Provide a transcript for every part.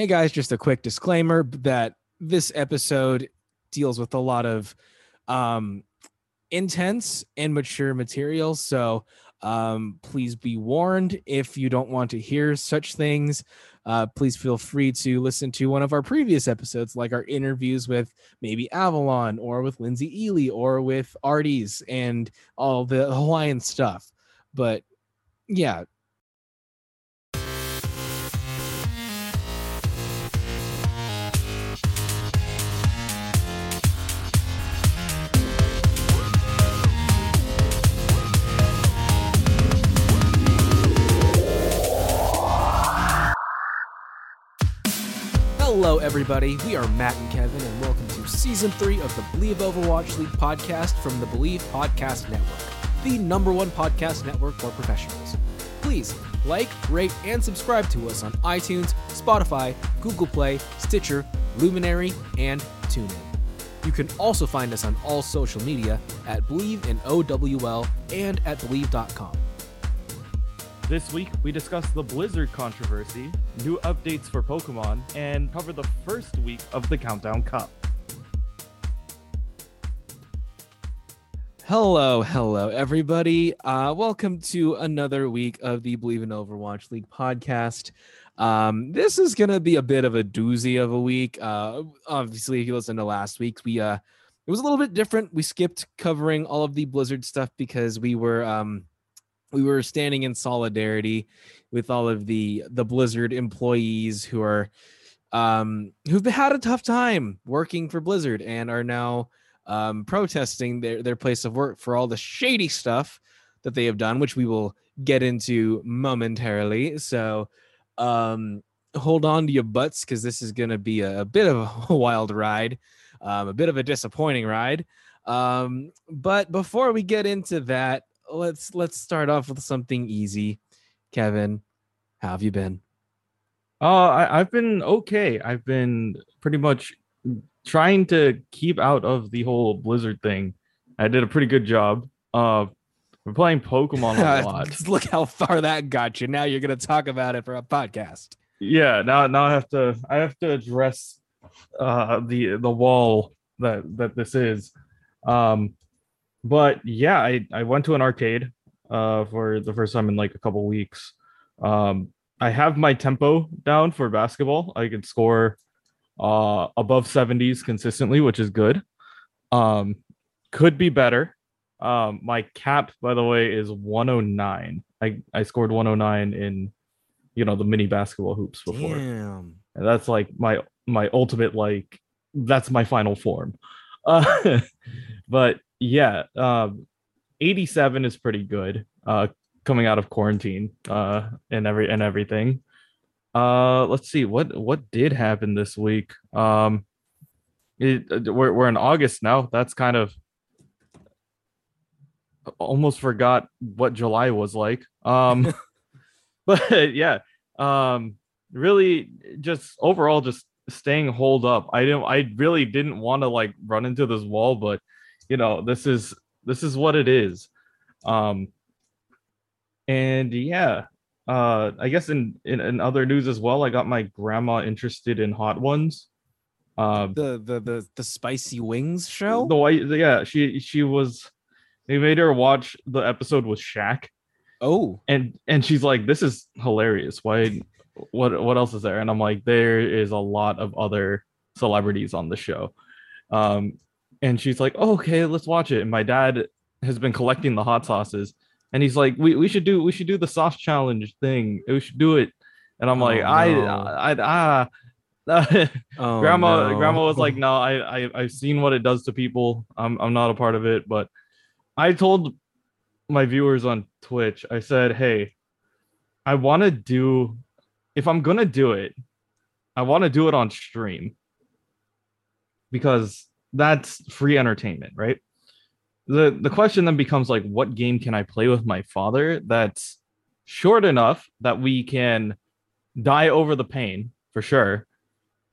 Hey guys, just a quick disclaimer that this episode deals with a lot of um, intense and mature material. So um, please be warned if you don't want to hear such things. Uh, please feel free to listen to one of our previous episodes, like our interviews with maybe Avalon or with Lindsay Ely or with Arties and all the Hawaiian stuff. But yeah, Hello, everybody. We are Matt and Kevin, and welcome to season three of the Believe Overwatch League podcast from the Believe Podcast Network, the number one podcast network for professionals. Please like, rate, and subscribe to us on iTunes, Spotify, Google Play, Stitcher, Luminary, and TuneIn. You can also find us on all social media at Believe in OWL and at Believe.com. This week, we discuss the Blizzard controversy, new updates for Pokemon, and cover the first week of the Countdown Cup. Hello, hello, everybody. Uh, welcome to another week of the Believe in Overwatch League podcast. Um, this is gonna be a bit of a doozy of a week. Uh, obviously, if you listen to last week's, we uh, it was a little bit different. We skipped covering all of the Blizzard stuff because we were um we were standing in solidarity with all of the the Blizzard employees who are um, who've had a tough time working for Blizzard and are now um, protesting their their place of work for all the shady stuff that they have done, which we will get into momentarily. So um, hold on to your butts because this is going to be a, a, bit of a wild ride, um, a bit of a disappointing ride. Um, but before we get into that, let's let's start off with something easy. Kevin, how have you been? Uh, I, have been okay. I've been pretty much trying to keep out of the whole Blizzard thing. I did a pretty good job. Uh, we're playing Pokemon a lot. Look how far that got you. Now you're gonna talk about it for a podcast. Yeah. Now, now I have to. I have to address uh the the wall that that this is. Um, but yeah, I I went to an arcade uh for the first time in like a couple weeks. Um, I have my tempo down for basketball. I can score uh above 70s consistently, which is good. Um, could be better. Um, my cap, by the way, is 109. I I scored 109 in you know the mini basketball hoops before. Damn. And that's like my my ultimate like that's my final form. Uh, but yeah, um, 87 is pretty good. Uh, coming out of quarantine, uh, and every and everything. Uh, let's see what what did happen this week. Um, it, uh, we're we're in August now. That's kind of almost forgot what July was like. Um, but yeah, um, really just overall just staying hold up. I didn't. I really didn't want to like run into this wall, but you know this is this is what it is um and yeah uh i guess in, in in other news as well i got my grandma interested in hot ones um the the the, the spicy wings show the white yeah she she was they made her watch the episode with Shaq. Oh, and and she's like, "This is hilarious. Why? What what else is there?" And I'm like, "There is a lot of other celebrities on the show." Um, and she's like, oh, okay, let's watch it. And my dad has been collecting the hot sauces, and he's like, we, we should do we should do the sauce challenge thing. We should do it. And I'm oh, like, no. I, I, I, ah. oh, grandma, no. grandma was like, no, I, I, I've seen what it does to people. I'm, I'm not a part of it. But I told my viewers on Twitch, I said, hey, I want to do, if I'm gonna do it, I want to do it on stream because that's free entertainment, right? The the question then becomes like what game can I play with my father that's short enough that we can die over the pain for sure.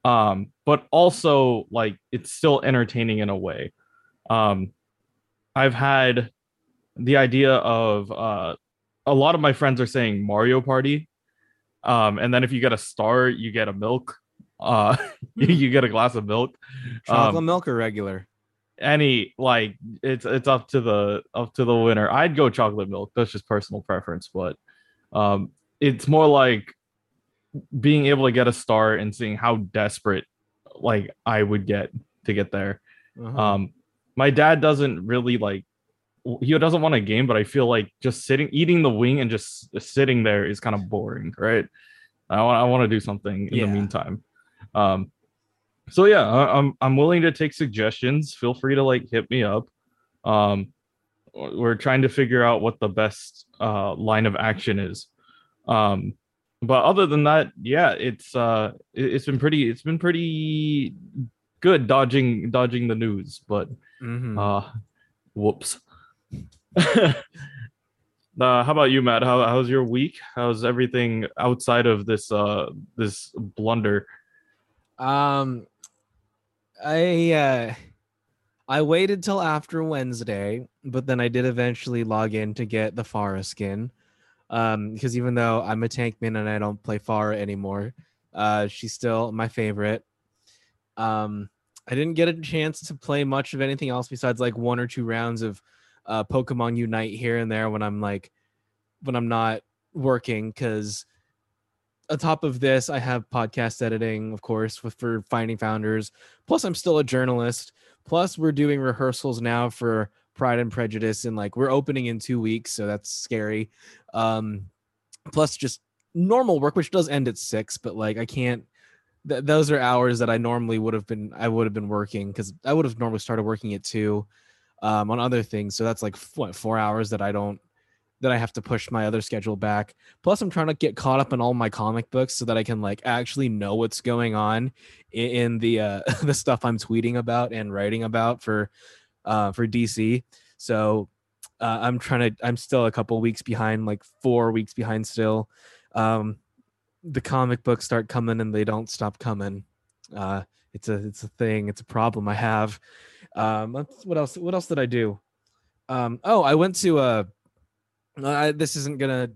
Um, but also like it's still entertaining in a way. Um, I've had the idea of uh, a lot of my friends are saying Mario Party. Um, and then if you get a star, you get a milk uh you, get a glass of milk Chocolate Um, milk or regular? any like it's it's up to the up to the winner i'd go chocolate milk that's just personal preference but um it's more like being able to get a star and seeing how desperate like i would get to get there Uh-huh. um my dad doesn't really like he doesn't want a game but i feel like just sitting eating the wing and just sitting there is kind of boring right i want i want to do something in Yeah. the meantime um so yeah I, i'm i'm willing to take suggestions. Feel free to like hit me up. Um we're trying to figure out what the best uh line of action is. Um but other than that yeah it's uh it- it's been pretty it's been pretty good dodging dodging the news but Mhm. uh whoops. Uh how about you matt? How, how's your week? How's everything outside of this uh this blunder Um, I uh, I waited till after Wednesday, but then I did eventually log in to get the Pharah skin. Um, because even though I'm a tank man and I don't play Pharah anymore, uh, she's still my favorite. Um, I didn't get a chance to play much of anything else besides like one or two rounds of uh Pokemon Unite here and there when I'm like when I'm not working because on top of this, I have podcast editing, of course, with for Finding Founders. Plus, I'm still a journalist. Plus, we're doing rehearsals now for Pride and Prejudice, and like we're opening in two weeks, so that's scary. Um, plus, just normal work, which does end at six, but like I can't. Th- those are hours that I normally would have been. I would have been working because I would have normally started working at two, um, on other things. So that's like what four hours that I don't that I have to push my other schedule back. Plus, I'm trying to get caught up in all my comic books so that I can like actually know what's going on in the uh, the stuff I'm tweeting about and writing about for uh, for DC. So uh, I'm trying to. I'm still a couple weeks behind, like four weeks behind still. Um, the comic books start coming and they don't stop coming. Uh, it's a it's a thing. It's a problem I have. Um, what else? What else did I do? Um, oh, I went to uh, I, this isn't gonna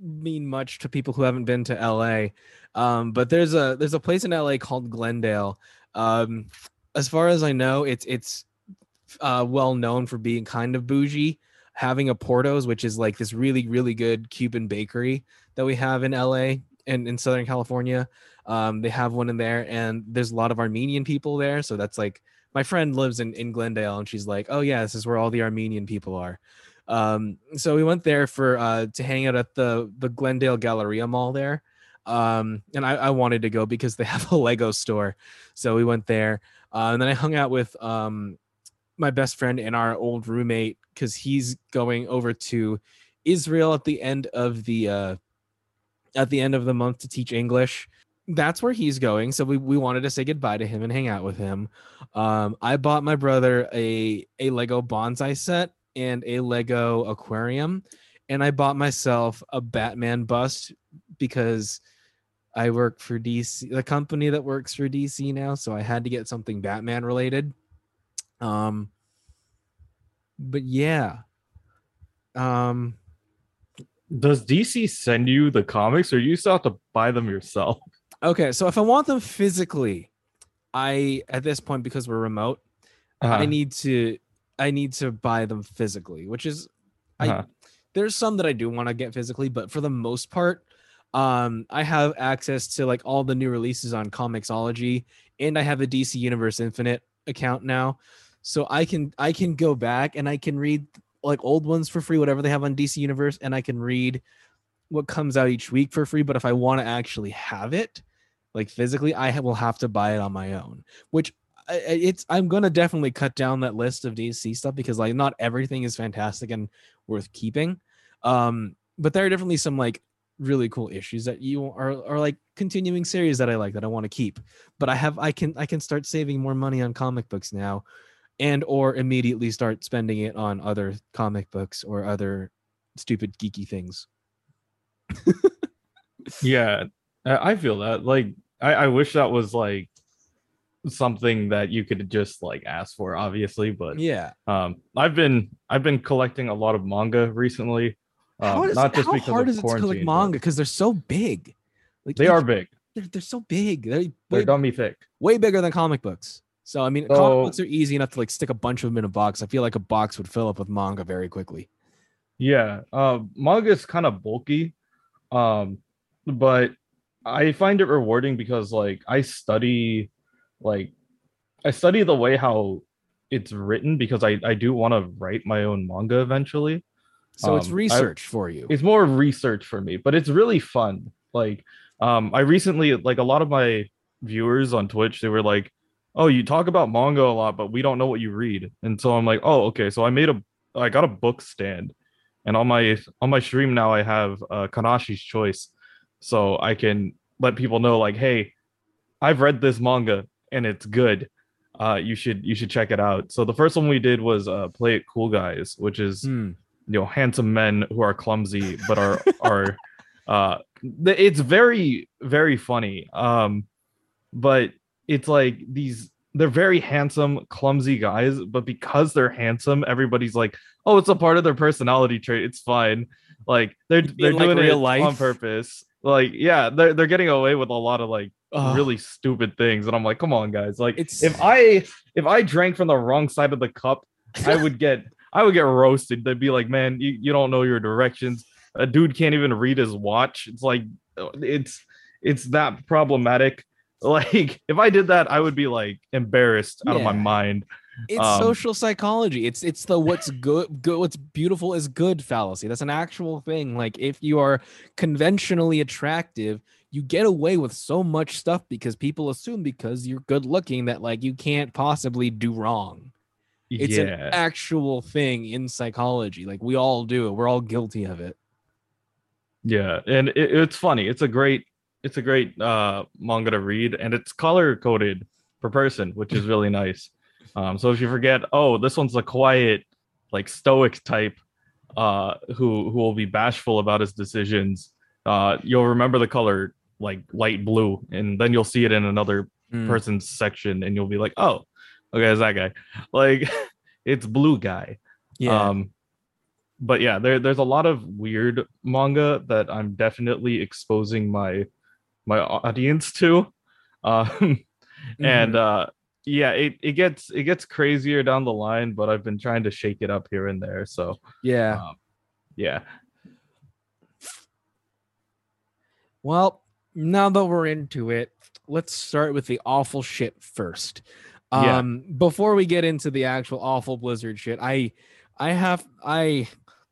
mean much to people who haven't been to LA. Um, but there's a there's a place in LA called Glendale. Um, as far as I know, it's it's uh, well known for being kind of bougie, having a Portos, which is like this really really good Cuban bakery that we have in LA and in Southern California. Um, they have one in there, and there's a lot of Armenian people there. So that's like my friend lives in in Glendale, and she's like, "Oh yeah, this is where all the Armenian people are." Um, so we went there for uh, to hang out at the the Glendale Galleria Mall there. Um, and I, I wanted to go because they have a Lego store, so we went there. Uh, and then I hung out with um, my best friend and our old roommate because he's going over to Israel at the end of the uh, at the end of the month to teach English. That's where he's going. So we, we wanted to say goodbye to him and hang out with him. Um, I bought my brother a a Lego bonsai set and a Lego aquarium, and I bought myself a Batman bust because I work for DC, the company that works for DC now, so I had to get something Batman related. Um, but yeah, um, does dc send you the comics or you still have to buy them yourself okay. So if I want them physically, I at this point because we're remote, I Uh-huh. need to I need to buy them physically, which is I Uh-huh. there's some that I do want to get physically, but for the most part, um, I have access to like all the new releases on Comixology, and I have a DC Universe Infinite account now, so I can I can go back and I can read like old ones for free, whatever they have on DC Universe, and I can read what comes out each week for free. But if I want to actually have it, like physically, I will have to buy it on my own, which I- I- it's I'm gonna definitely cut down that list of DC stuff because like not everything is fantastic and worth keeping. Um, but there are definitely some like really cool issues that you are are like continuing series that I like that I want to keep. But I have I can I can start saving more money on comic books now, and or immediately start spending it on other comic books or other stupid geeky things. Yeah, I feel that. Like, I, I wish that was like something that you could just like ask for, obviously. But Yeah. um, I've been I've been collecting a lot of manga recently. Um, is, not just how because hard of is it to collect manga because they're so big? Like They are big. they're, they're so big. They're They're dummy thick. way bigger than comic books. So I mean, comic books are easy enough to like stick a bunch of them in a box. I feel like a box would fill up with manga very quickly. Yeah, uh, manga is kind of bulky, um, but I find it rewarding because like I study, like I study the way how it's written because I I do want to write my own manga eventually. So it's Um, I- research for you. It's more research for me, but it's really fun. Like, um, I recently like a lot of my viewers on Twitch, they were like, "Oh, you talk about manga a lot, but we don't know what you read." And so I'm like, "Oh, okay." So I made a, I got a book stand, and on my on my stream now I have uh, Kanashi's Choice, so I can let people know like, "Hey, I've read this manga and it's good. Uh, you should you should check it out." So the first one we did was uh, Play It Cool Guys, which is Hmm. you know handsome men who are clumsy but are are uh it's very very funny um but it's like these they're very handsome clumsy guys but because they're handsome everybody's like oh it's a part of their personality trait it's fine like they're they're like doing real it on purpose like yeah they're, they're getting away with a lot of like Ugh. really stupid things and i'm like come on guys. Like It's- if i if i drank from the wrong side of the cup i would get i would get roasted. They'd be like man you, you don't know your directions. A dude can't even read his watch. It's like uh, it's it's that problematic. Like if i did that i would be like embarrassed out of my mind It's Um, social psychology. It's it's the what's good, good what's beautiful is good fallacy. That's an actual thing. Like if you are conventionally attractive, you get away with so much stuff because people assume because you're good looking that like you can't possibly do wrong. It's yeah an actual thing in psychology. Like we all do it. We're all guilty of it. Yeah, and it, it's funny. It's a great it's a great uh manga to read and it's color coded per person, which is really nice. Um so if you forget, oh, this one's a quiet like stoic type uh who who will be bashful about his decisions, uh you'll remember the color like light blue and then you'll see it in another Mm. person's section and you'll be like, "Oh, okay, it's that guy." Like it's blue guy. Yeah. Um, but yeah, there there's a lot of weird manga that I'm definitely exposing my my audience to. Um, and Mhm. uh yeah, it, it gets it gets crazier down the line, but I've been trying to shake it up here and there. So yeah. um, yeah. Well, now that we're into it, let's start with the awful shit first. Yeah. Um before we get into the actual awful blizzard shit, I I have I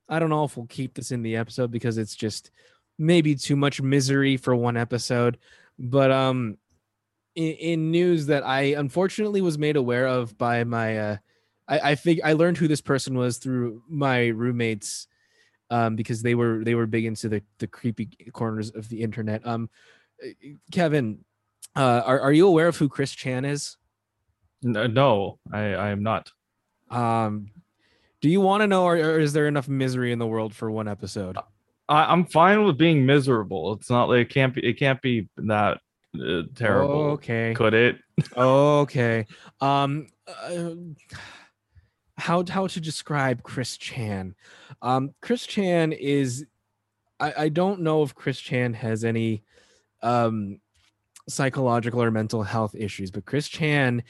I don't know if we'll keep this in the episode because it's just maybe too much misery for one episode, but um in, in news that I unfortunately was made aware of by my uh I I think I learned who this person was through my roommates um because they were they were big into the the creepy corners of the internet. Um uh, Kevin, uh are, are you aware of who Chris Chan is? No, I I am not. Um do you want to know or, or is there enough misery in the world for one episode? I, I'm fine with being miserable. It's not like it can't be it can't be that uh, terrible. Okay. Could it? okay. Um uh, how how to describe Chris Chan? Um Chris Chan is I, I don't know if Chris Chan has any um psychological or mental health issues, but Chris Chan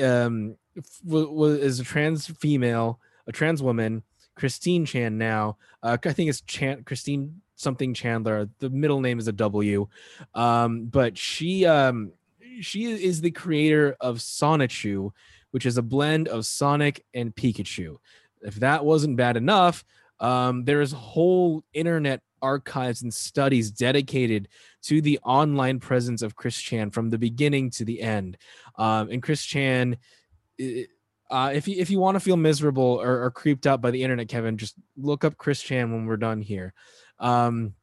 um was is a trans female, a trans woman, Christine Chan now. Uh, I think it's Chan Christine something Chandler. The middle name is a W. Um, but she um she is the creator of Sonichu, which is a blend of Sonic and Pikachu. If that wasn't bad enough, um, there's whole internet archives and studies dedicated to the online presence of Chris Chan from the beginning to the end. Um, and Chris Chan, uh, if you if you want to feel miserable or, or creeped out by the internet, Kevin, just look up Chris Chan when we're done here. Um,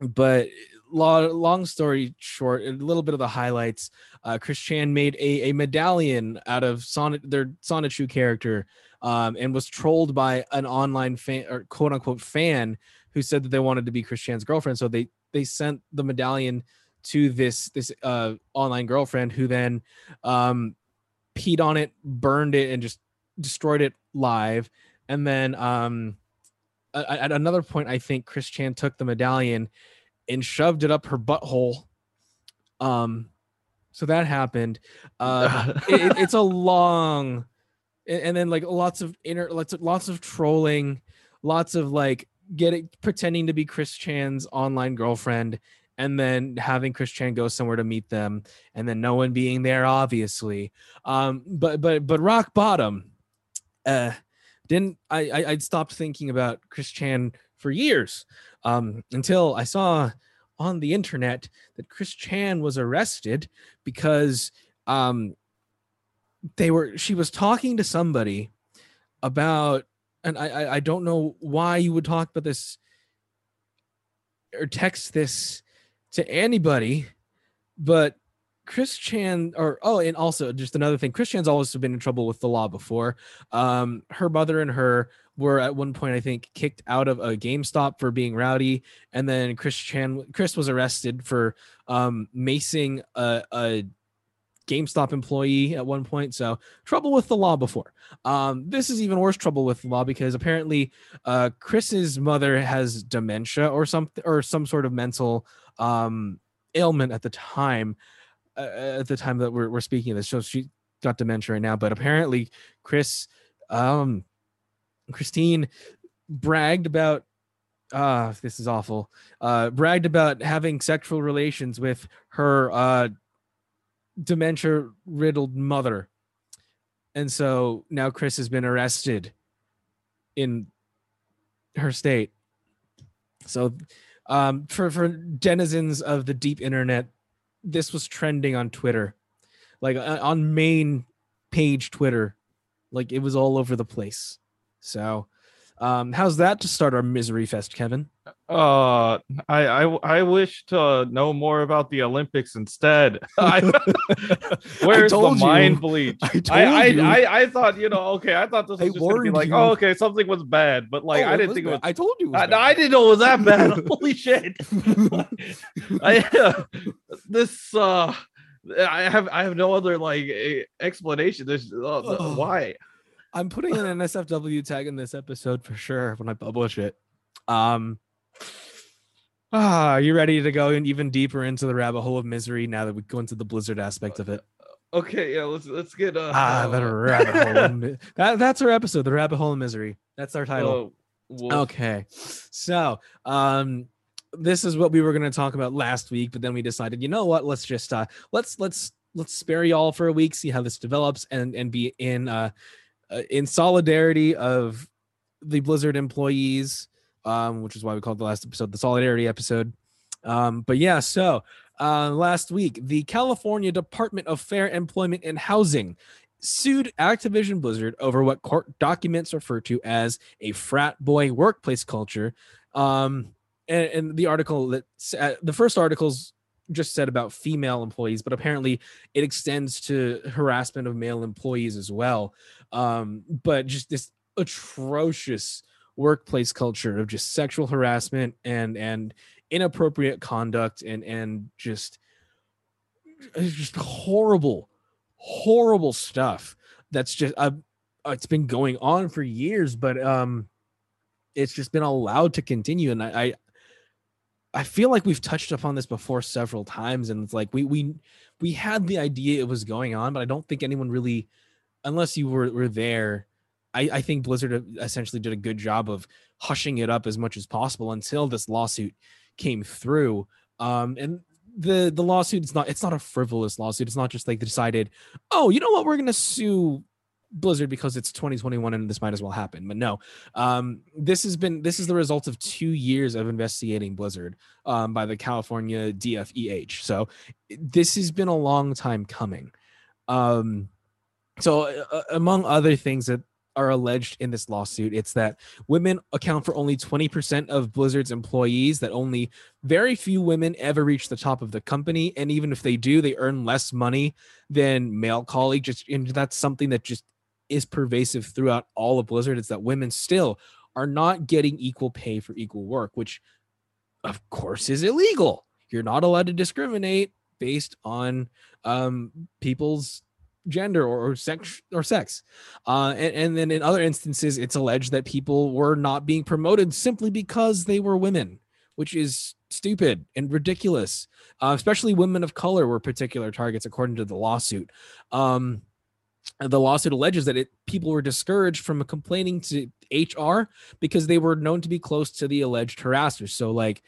but long, long story short, a little bit of the highlights. Uh, Chris Chan made a, a medallion out of Sonic, their Sonichu character, um, and was trolled by an online fan or quote unquote fan who said that they wanted to be Chris Chan's girlfriend. So they they sent the medallion to this this uh, online girlfriend who then um, peed on it, burned it, and just destroyed it live. And then um, at another point, I think Chris Chan took the medallion and shoved it up her butthole Um, so that happened. Uh, it, it's a long, and then like lots of inner, lots of lots of trolling, lots of like getting pretending to be Chris Chan's online girlfriend, and then having Chris Chan go somewhere to meet them, and then no one being there, obviously. Um, but but but rock bottom, uh, didn't I? I I'd stopped thinking about Chris Chan for years, um, until I saw on the internet that Chris Chan was arrested because um they were she was talking to somebody about and I I don't know why you would talk about this or text this to anybody, but Chris Chan, or oh, and also just another thing, Chris Chan's always been in trouble with the law before. Um, her mother and her were at one point, I think, kicked out of a GameStop for being rowdy, and then Chris Chan, Chris was arrested for um, macing a, a GameStop employee at one point. So trouble with the law before. Um, this is even worse trouble with the law because apparently uh, Chris's mother has dementia or something or some sort of mental um, ailment at the time. Uh, at the time that we're, we're speaking of this, so she got dementia right now. But apparently, Chris, um, Christine bragged about uh this is awful uh bragged about having sexual relations with her uh dementia riddled mother. And so now Chris has been arrested in her state. So um, for for denizens of the deep internet, this was trending on Twitter, like uh, on main page Twitter, like it was all over the place. So um, how's that to start our misery fest, Kevin? Uh, I I I wish to know more about the Olympics instead. I, where's the you. mind bleach? I, I, I, I, I thought you know okay. I thought this was just gonna be like you. oh okay something was bad, but like oh, I didn't think bad. it was. I told you. I, I, didn't know it was that bad. Holy shit! I uh, this uh. I have I have no other like explanation. There's uh, why. I'm putting an NSFW tag in this episode for sure when I publish it. Um, ah, are you ready to go even deeper into the rabbit hole of misery now that we go into the Blizzard aspect of it? Okay, yeah, let's let's get uh, ah that rabbit hole. that, that's our episode, the rabbit hole of misery. That's our title. Uh, okay, so um, this is what we were going to talk about last week, but then we decided, you know what? Let's just uh, let's let's let's spare y'all for a week, see how this develops, and and be in uh uh, in solidarity of the Blizzard employees, um, which is why we called the last episode the solidarity episode. Um, but yeah, so uh, last week, the California Department of Fair Employment and Housing sued Activision Blizzard over what court documents refer to as a frat boy workplace culture. Um, and, and the article that uh, the first articles just said about female employees, but apparently it extends to harassment of male employees as well. Um, but just this atrocious workplace culture of just sexual harassment and and inappropriate conduct and and just just horrible horrible stuff that's just uh, it's been going on for years but um it's just been allowed to continue. And I, I I feel like we've touched upon this before several times, and it's like we we we had the idea it was going on, but I don't think anyone really, unless you were were there, I, I think Blizzard essentially did a good job of hushing it up as much as possible until this lawsuit came through. Um, and the the lawsuit is not it's not a frivolous lawsuit. It's not just like they decided, oh, you know what, we're gonna sue Blizzard because it's 2021 and this might as well happen. But no, um, this has been this is the result of two years of investigating Blizzard um, by the California DFEH. So this has been a long time coming. Um, so uh, among other things that are alleged in this lawsuit, it's that women account for only 20% of Blizzard's employees, that only very few women ever reach the top of the company. And even if they do, they earn less money than male colleagues. Just and that's something that just is pervasive throughout all of Blizzard is that women still are not getting equal pay for equal work, which of course is illegal. You're not allowed to discriminate based on um, people's gender or, or sex or sex. Uh, and, and then in other instances, it's alleged that people were not being promoted simply because they were women, which is stupid and ridiculous. Uh, especially women of color were particular targets, according to the lawsuit. Um, the lawsuit alleges that it, people were discouraged from complaining to HR because they were known to be close to the alleged harassers. So, like,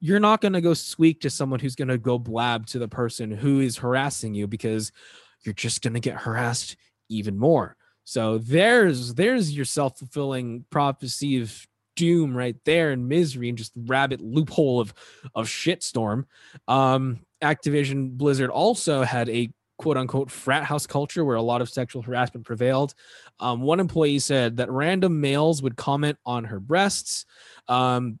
you're not going to go squeak to someone who's going to go blab to the person who is harassing you because you're just going to get harassed even more. So there's there's your self-fulfilling prophecy of doom right there and misery and just rabbit loophole of of shitstorm. Um Activision Blizzard also had a quote unquote frat house culture where a lot of sexual harassment prevailed. Um, one employee said that random males would comment on her breasts. Um,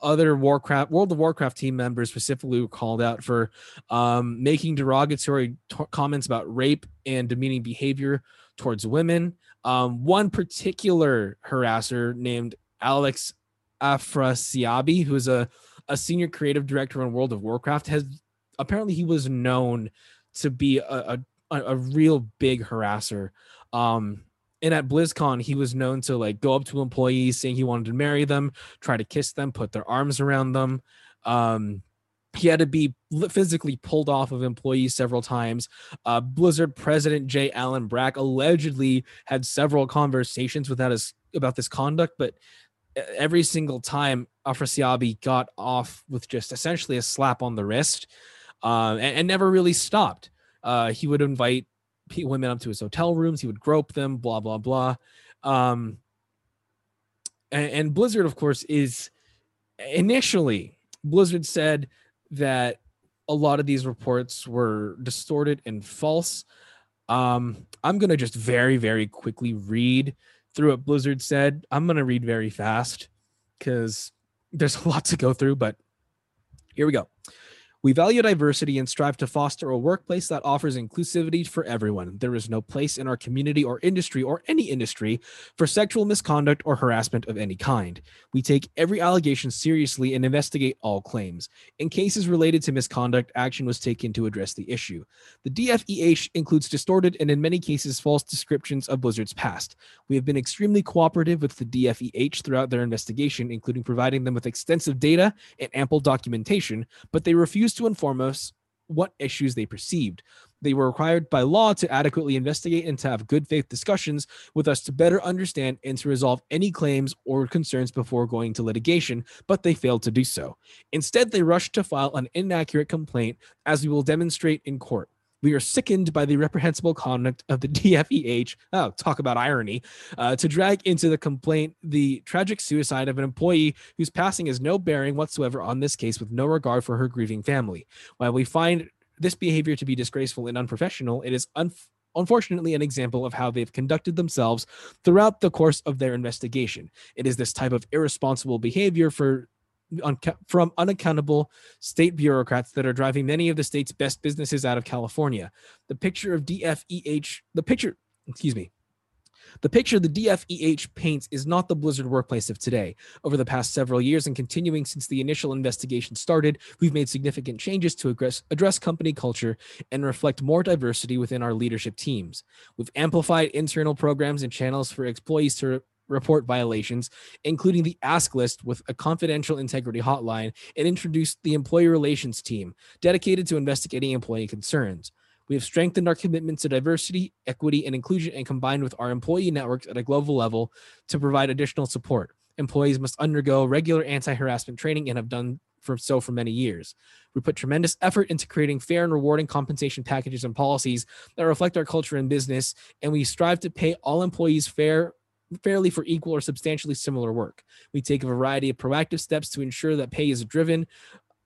other Warcraft World of Warcraft team members specifically were called out for um, making derogatory t- comments about rape and demeaning behavior towards women. Um, one particular harasser named Alex Afrasiabi, who is a, a senior creative director on World of Warcraft, has apparently he was known to be a, a, a real big harasser. Um, and at BlizzCon, he was known to like go up to employees saying he wanted to marry them, try to kiss them, put their arms around them. Um, he had to be physically pulled off of employees several times. Uh, Blizzard president J. Allen Brack allegedly had several conversations with that about this conduct, but every single time Afrasiabi got off with just essentially a slap on the wrist uh, and, and, never really stopped. Uh, he would invite women up to his hotel rooms. He would grope them, blah blah blah. Um, and, and Blizzard, of course, is initially Blizzard said that a lot of these reports were distorted and false. Um, I'm gonna just very very quickly read through what Blizzard said. I'm gonna read very fast because there's a lot to go through, but here we go. We value diversity and strive to foster a workplace that offers inclusivity for everyone. There is no place in our community or industry or any industry for sexual misconduct or harassment of any kind. We take every allegation seriously and investigate all claims. In cases related to misconduct, action was taken to address the issue. The DFEH includes distorted and in many cases false descriptions of Blizzard's past. We have been extremely cooperative with the DFEH throughout their investigation, including providing them with extensive data and ample documentation, but they refused to inform us what issues they perceived. They were required by law to adequately investigate and to have good faith discussions with us to better understand and to resolve any claims or concerns before going to litigation, but they failed to do so. Instead, they rushed to file an inaccurate complaint, as we will demonstrate in court. We are sickened by the reprehensible conduct of the DFEH. Oh, talk about irony. Uh, to drag into the complaint the tragic suicide of an employee whose passing has no bearing whatsoever on this case with no regard for her grieving family. While we find this behavior to be disgraceful and unprofessional, it is un- unfortunately an example of how they've conducted themselves throughout the course of their investigation. It is this type of irresponsible behavior for from unaccountable state bureaucrats that are driving many of the state's best businesses out of California. The picture of DFEH, the picture, excuse me, the picture the DFEH paints is not the Blizzard workplace of today. Over the past several years and continuing since the initial investigation started, we've made significant changes to address, address company culture and reflect more diversity within our leadership teams. We've amplified internal programs and channels for employees to report violations, including the ask list with a confidential integrity hotline, and introduced the employee relations team dedicated to investigating employee concerns. We have strengthened our commitment to diversity, equity, and inclusion, and combined with our employee networks at a global level to provide additional support. Employees must undergo regular anti harassment training and have done for so for many years. We put tremendous effort into creating fair and rewarding compensation packages and policies that reflect our culture and business, and we strive to pay all employees fair fairly for equal or substantially similar work. We take a variety of proactive steps to ensure that pay is driven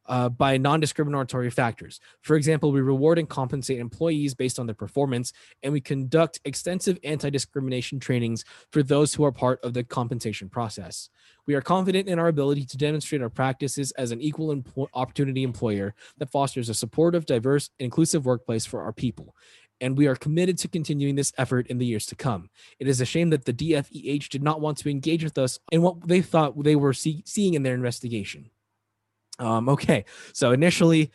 uh, by non discriminatory factors. For example, we reward and compensate employees based on their performance, and we conduct extensive anti discrimination trainings for those who are part of the compensation process. We are confident in our ability to demonstrate our practices as an equal impo- opportunity employer that fosters a supportive, diverse, inclusive workplace for our people and we are committed to continuing this effort in the years to come. It is a shame that the DFEH did not want to engage with us in what they thought they were see- seeing in their investigation. Um, okay, so initially,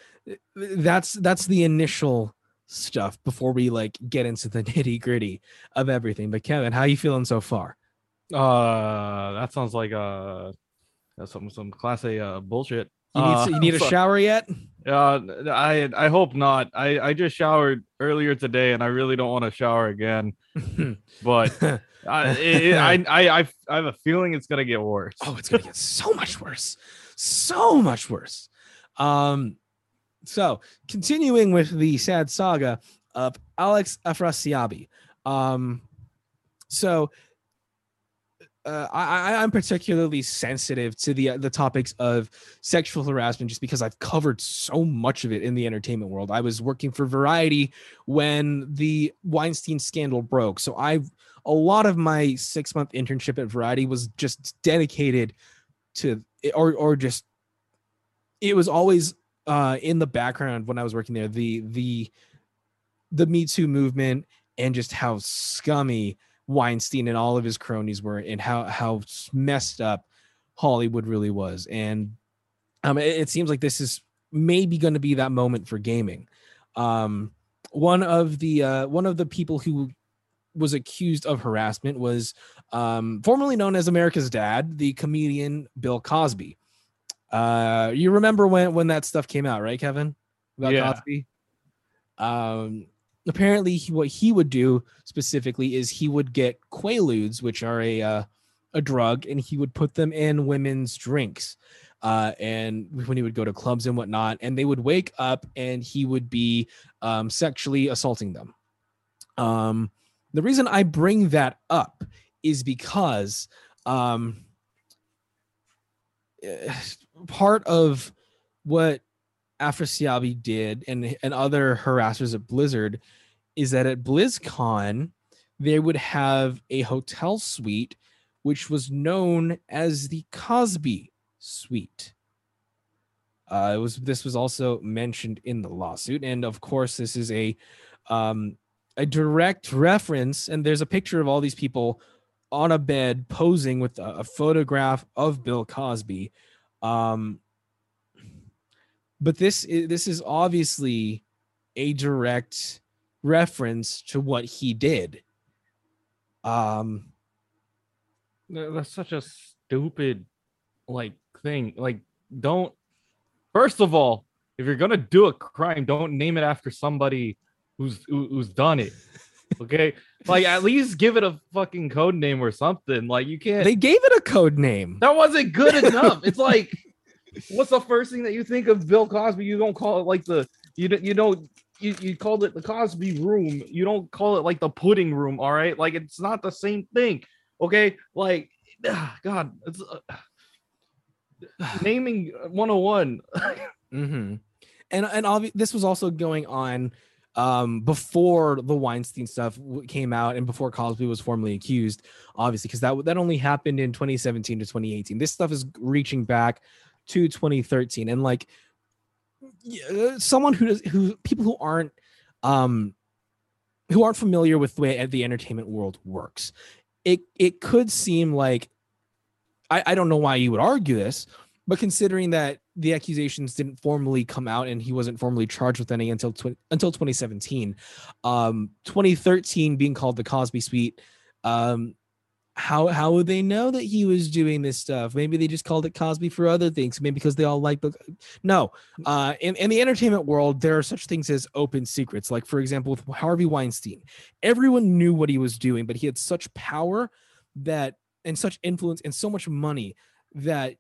that's that's the initial stuff before we like get into the nitty gritty of everything. But Kevin, how are you feeling so far? Uh, that sounds like That's some some class A uh, bullshit. You need, Uh, you need a shower yet? Uh, I I hope not. I I just showered earlier today, and I really don't want to shower again. But I, it, I I I have a feeling it's gonna get worse. oh, it's gonna get so much worse, so much worse. Um, so continuing with the sad saga of Alex Afrasiabi. Um, so uh, I, I- I'm particularly sensitive to the the topics of sexual harassment just because I've covered so much of it in the entertainment world. I was working for Variety when the Weinstein scandal broke, so I've a lot of my six month internship at Variety was just dedicated to or or just it was always uh in the background when I was working there the the the Me Too movement and just how scummy Weinstein and all of his cronies were and how how messed up Hollywood really was. And um it, it seems like this is maybe going to be that moment for gaming. Um one of the uh one of the people who was accused of harassment was um formerly known as America's dad the comedian Bill Cosby. Uh you remember when when that stuff came out right Kevin? About Yeah. Cosby? Um apparently he, what he would do specifically is he would get quaaludes which are a uh, a drug and he would put them in women's drinks uh, and when he would go to clubs and whatnot and they would wake up and he would be um, sexually assaulting them. Um, the reason i bring that up is because um, eh, part of what Afrasiabi did and and other harassers at Blizzard is that at BlizzCon they would have a hotel suite which was known as the Cosby Suite. Uh, it was this was also mentioned in the lawsuit, and of course this is a um, a direct reference. And there's a picture of all these people on a bed posing with a, a photograph of Bill Cosby. Um, but this is, this is obviously a direct reference to what he did. Um, That's such a stupid like thing. Like, don't. First of all, if you're gonna do a crime, don't name it after somebody who's who, who's done it. Okay, like at least give it a fucking code name or something. Like you can't. they gave it a code name. that wasn't good enough. it's like, what's the first thing that you think of Bill Cosby? You don't call it like the you don't you don't you, you called it the Cosby room. You don't call it like the pudding room. All right, like it's not the same thing. Okay, like God, it's uh, naming 101. Mm-hmm. And and obvi- this was also going on um, before the Weinstein stuff came out and before Cosby was formally accused, obviously, because that that only happened in 2017 to 2018. This stuff is reaching back to 2013, and like uh, someone who does who people who aren't um who aren't familiar with the way the entertainment world works, it it could seem like I, I don't know why you would argue this, but considering that the accusations didn't formally come out and he wasn't formally charged with any until until 2017, um, 2013 being called the Cosby Suite, um, how how would they know that he was doing this stuff? Maybe they just called it Cosby for other things. Maybe because they all like the no. Uh, in in the entertainment world, there are such things as open secrets. Like for example, with Harvey Weinstein, everyone knew what he was doing, but he had such power that and such influence and so much money that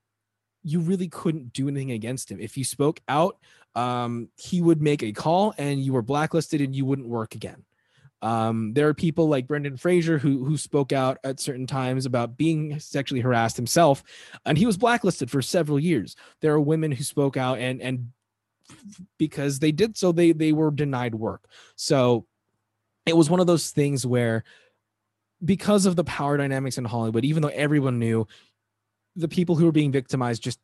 you really couldn't do anything against him. If you spoke out, um, he would make a call and you were blacklisted and you wouldn't work again. Um, there are people like Brendan Fraser who who spoke out at certain times about being sexually harassed himself, and he was blacklisted for several years. There are women who spoke out and and because they did so, they they were denied work. So it was one of those things where because of the power dynamics in Hollywood, even though everyone knew, the people who were being victimized just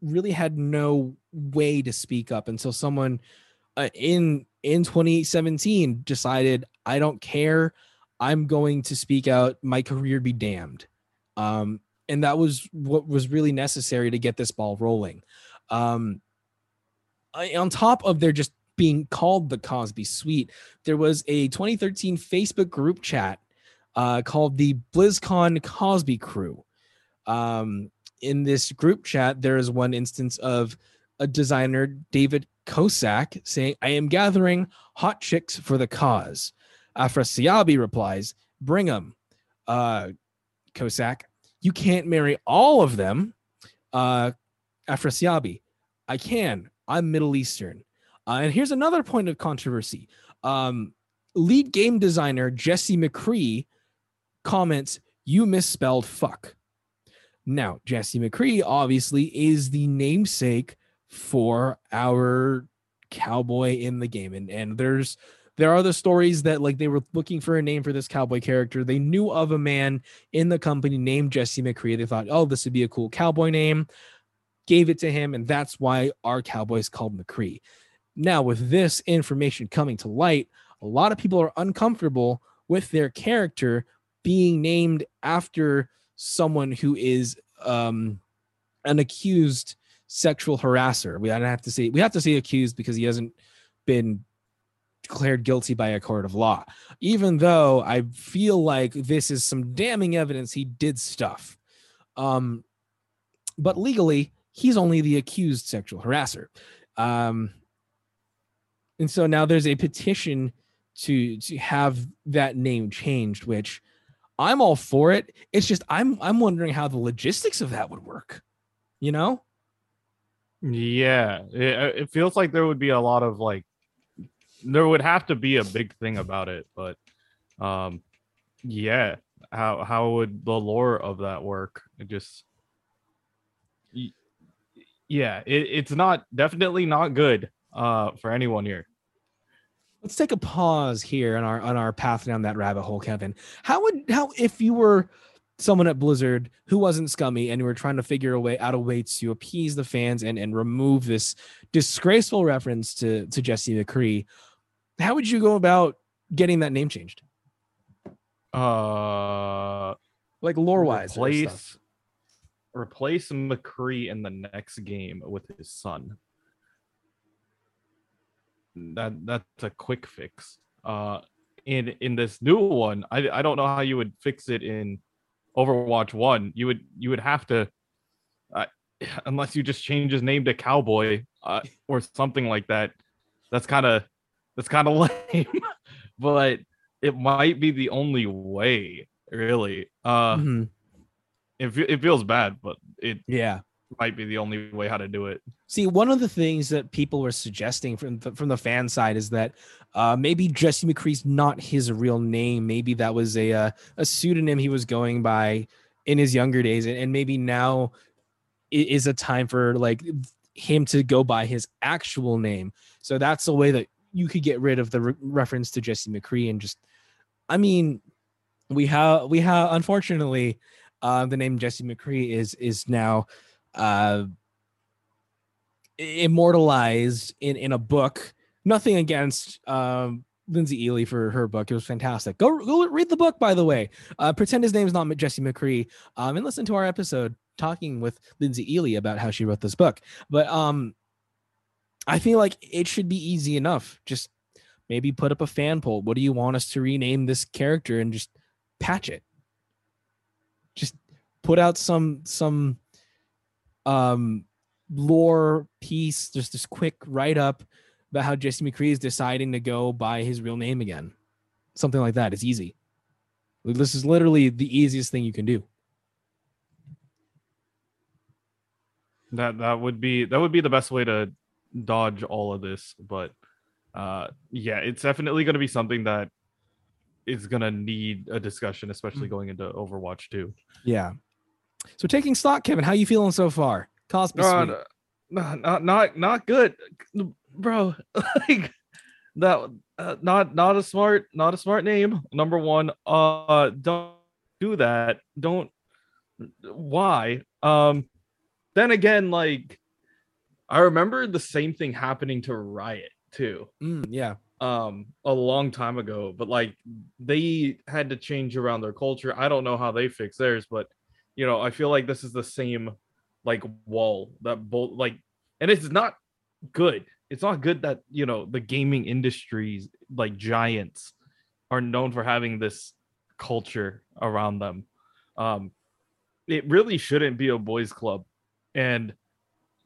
really had no way to speak up until someone uh, in in 2017 decided I don't care, I'm going to speak out, my career be damned. Um, and that was what was really necessary to get this ball rolling. Um, I- on top of there just being called the Cosby Suite, there was a 2013 Facebook group chat uh, called the BlizzCon Cosby Crew. Um, in this group chat, there is one instance of a designer, David Kosak, saying, I am gathering hot chicks for the cause. Afrasiabi replies, Bring them. Uh, Kosak, you can't marry all of them. Uh, Afrasiabi, I can. I'm Middle Eastern. Uh, and here's another point of controversy. Um, lead game designer Jesse McCree comments, You misspelled fuck. Now, Jesse McCree obviously is the namesake for our cowboy in the game. And, and there's there are the stories that like they were looking for a name for this cowboy character. They knew of a man in the company named Jesse McCree. They thought, oh, this would be a cool cowboy name. Gave it to him, and that's why our cowboy is called McCree. Now, with this information coming to light, a lot of people are uncomfortable with their character being named after someone who is um, an accused sexual harasser. We have to say we have to say accused because he hasn't been declared guilty by a court of law. Even though I feel like this is some damning evidence he did stuff. Um, but legally, he's only the accused sexual harasser. Um, and so now there's a petition to to have that name changed, which I'm all for it. It's just I'm I'm wondering how the logistics of that would work. You know? Yeah, it, it feels like there would be a lot of like there would have to be a big thing about it, but um yeah, how how would the lore of that work? It just yeah, it, it's not definitely not good uh for anyone here. Let's take a pause here on our on our path down that rabbit hole, Kevin. How would how if you were someone at Blizzard who wasn't scummy and you were trying to figure a way out a way to appease the fans and and remove this disgraceful reference to to Jesse McCree, how would you go about getting that name changed? Uh like lore wise. Replace replace McCree in the next game with his son that that's a quick fix. Uh, in in this new one, I I don't know how you would fix it in Overwatch One. You would you would have to, uh, unless you just change his name to Cowboy uh, or something like that. That's kind of that's kind of lame, but it might be the only way. Really, uh, mm-hmm. it it feels bad, but it yeah might be the only way how to do it. See, one of the things that people were suggesting from the, from the fan side is that uh, maybe Jesse McCree's not his real name. Maybe that was a uh, a pseudonym he was going by in his younger days, and maybe now is a time for like him to go by his actual name. So that's a way that you could get rid of the re- reference to Jesse McCree and just, I mean, we have we have unfortunately, uh, the name Jesse McCree is is now uh, immortalized in in a book. Nothing against um, Lyndsay Ely for her book. It was fantastic. Go, go read the book, by the way. Uh, pretend his name is not Jesse McCree, um, and listen to our episode talking with Lyndsay Ely about how she wrote this book. But um, I feel like it should be easy enough. Just maybe put up a fan poll. What do you want us to rename this character, and just patch it. Just put out some some um, lore piece, just this quick write up about how Jesse McCree is deciding to go by his real name again. Something like that. It's easy. This is literally the easiest thing you can do. That that would be that would be the best way to dodge all of this, but uh yeah, it's definitely going to be something that is going to need a discussion especially mm. going into Overwatch 2. Yeah. So taking stock, Kevin, how you feeling so far? Cosby no, no, no, not not not good, bro. like that, uh, not not a smart, not a smart name. Number one, uh, don't do that. Don't. Why? Um, then again, like I remember the same thing happening to Riot too. Mm, yeah. Um, a long time ago, but like they had to change around their culture. I don't know how they fix theirs, but you know, I feel like this is the same like wall that both like, and it's not good. It's not good that you know the gaming industries like giants are known for having this culture around them. Um, it really shouldn't be a boys club and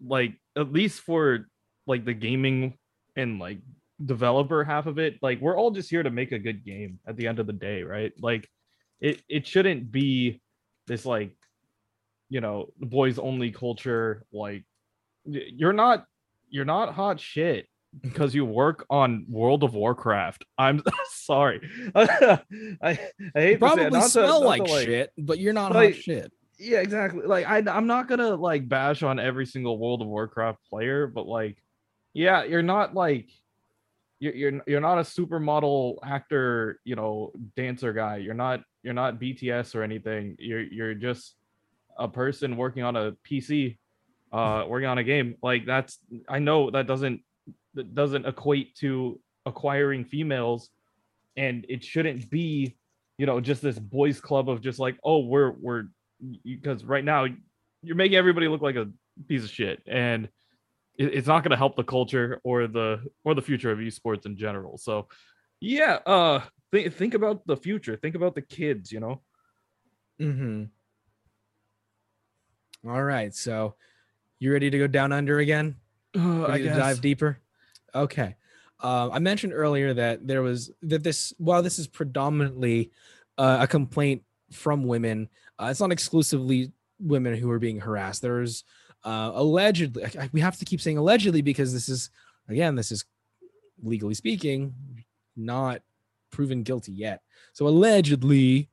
like at least for like the gaming and like developer half of it like we're all just here to make a good game at the end of the day right like it it shouldn't be this like you know boys only culture like you're not you're not hot shit because you work on World of Warcraft. I'm sorry. I, I hate You probably to say it, not to- smell not like, shit, but you're not like- hot shit. yeah, exactly. Like I, I'm not gonna like bash on every single World of Warcraft player, but like, yeah, you're not like, you're you're you're not a supermodel actor, you know, dancer guy. You're not you're not BTS or anything. You're you're just a person working on a PC, uh, working on a game. Like that's I know that doesn't that doesn't equate to acquiring females, and it shouldn't be, you know, just this boys club of just like, oh, we're we're because right now you're making everybody look like a piece of shit and it's not going to help the culture or the or the future of esports in general so yeah uh think think about the future think about the kids you know Mm-hmm. All right, so you ready to go down under again? uh, Ready to dive deeper? Okay. Uh, I mentioned earlier that there was that this while this is predominantly uh, a complaint from women, uh, it's not exclusively women who are being harassed. There's uh, allegedly, I- I- we have to keep saying allegedly because this is again, this is legally speaking, not proven guilty yet. So allegedly,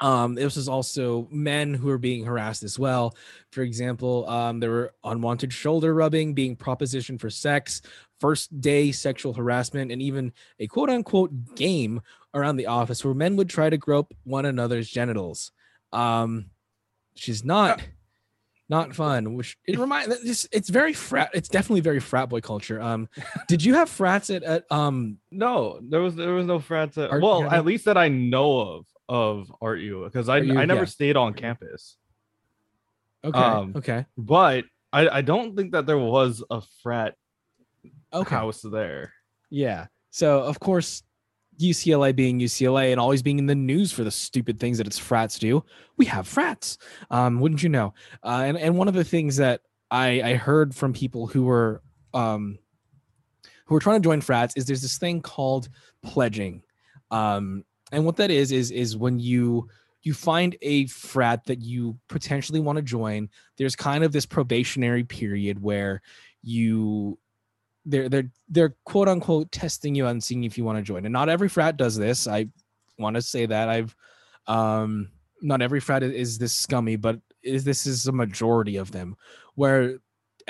um, this is also men who are being harassed as well. For example, um, there were unwanted shoulder rubbing, being propositioned for sex, first day sexual harassment, and even a quote unquote game around the office where men would try to grope one another's genitals. Um, she's not. Not fun. Which it remind it's it's very frat. It's definitely very frat boy culture. Um, did you have frats at, at um? no there was there was no frats at, well at least that i know of of art u because i i never yeah. stayed on campus Okay, Um, okay, but i i don't think that there was a frat okay. house there Yeah. So of course, UCLA being UCLA and always being in the news for the stupid things that its frats do, we have frats. Um, wouldn't you know? Uh, and and one of the things that I I heard from people who were um who were trying to join frats is there's this thing called pledging. Um, and what that is is is when you you find a frat that you potentially want to join, there's kind of this probationary period where you they're they're they're quote unquote testing you and seeing if you want to join. And not every frat does this. I want to say that I've um not every frat is this scummy, but is this is a majority of them where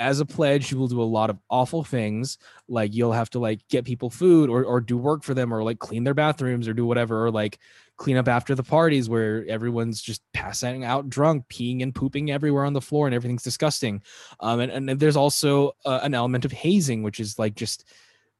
as a pledge you will do a lot of awful things like you'll have to like get people food or or do work for them or like clean their bathrooms or do whatever or like clean up after the parties where everyone's just passing out drunk peeing and pooping everywhere on the floor and everything's disgusting. Um, and, and there's also uh, an element of hazing which is like just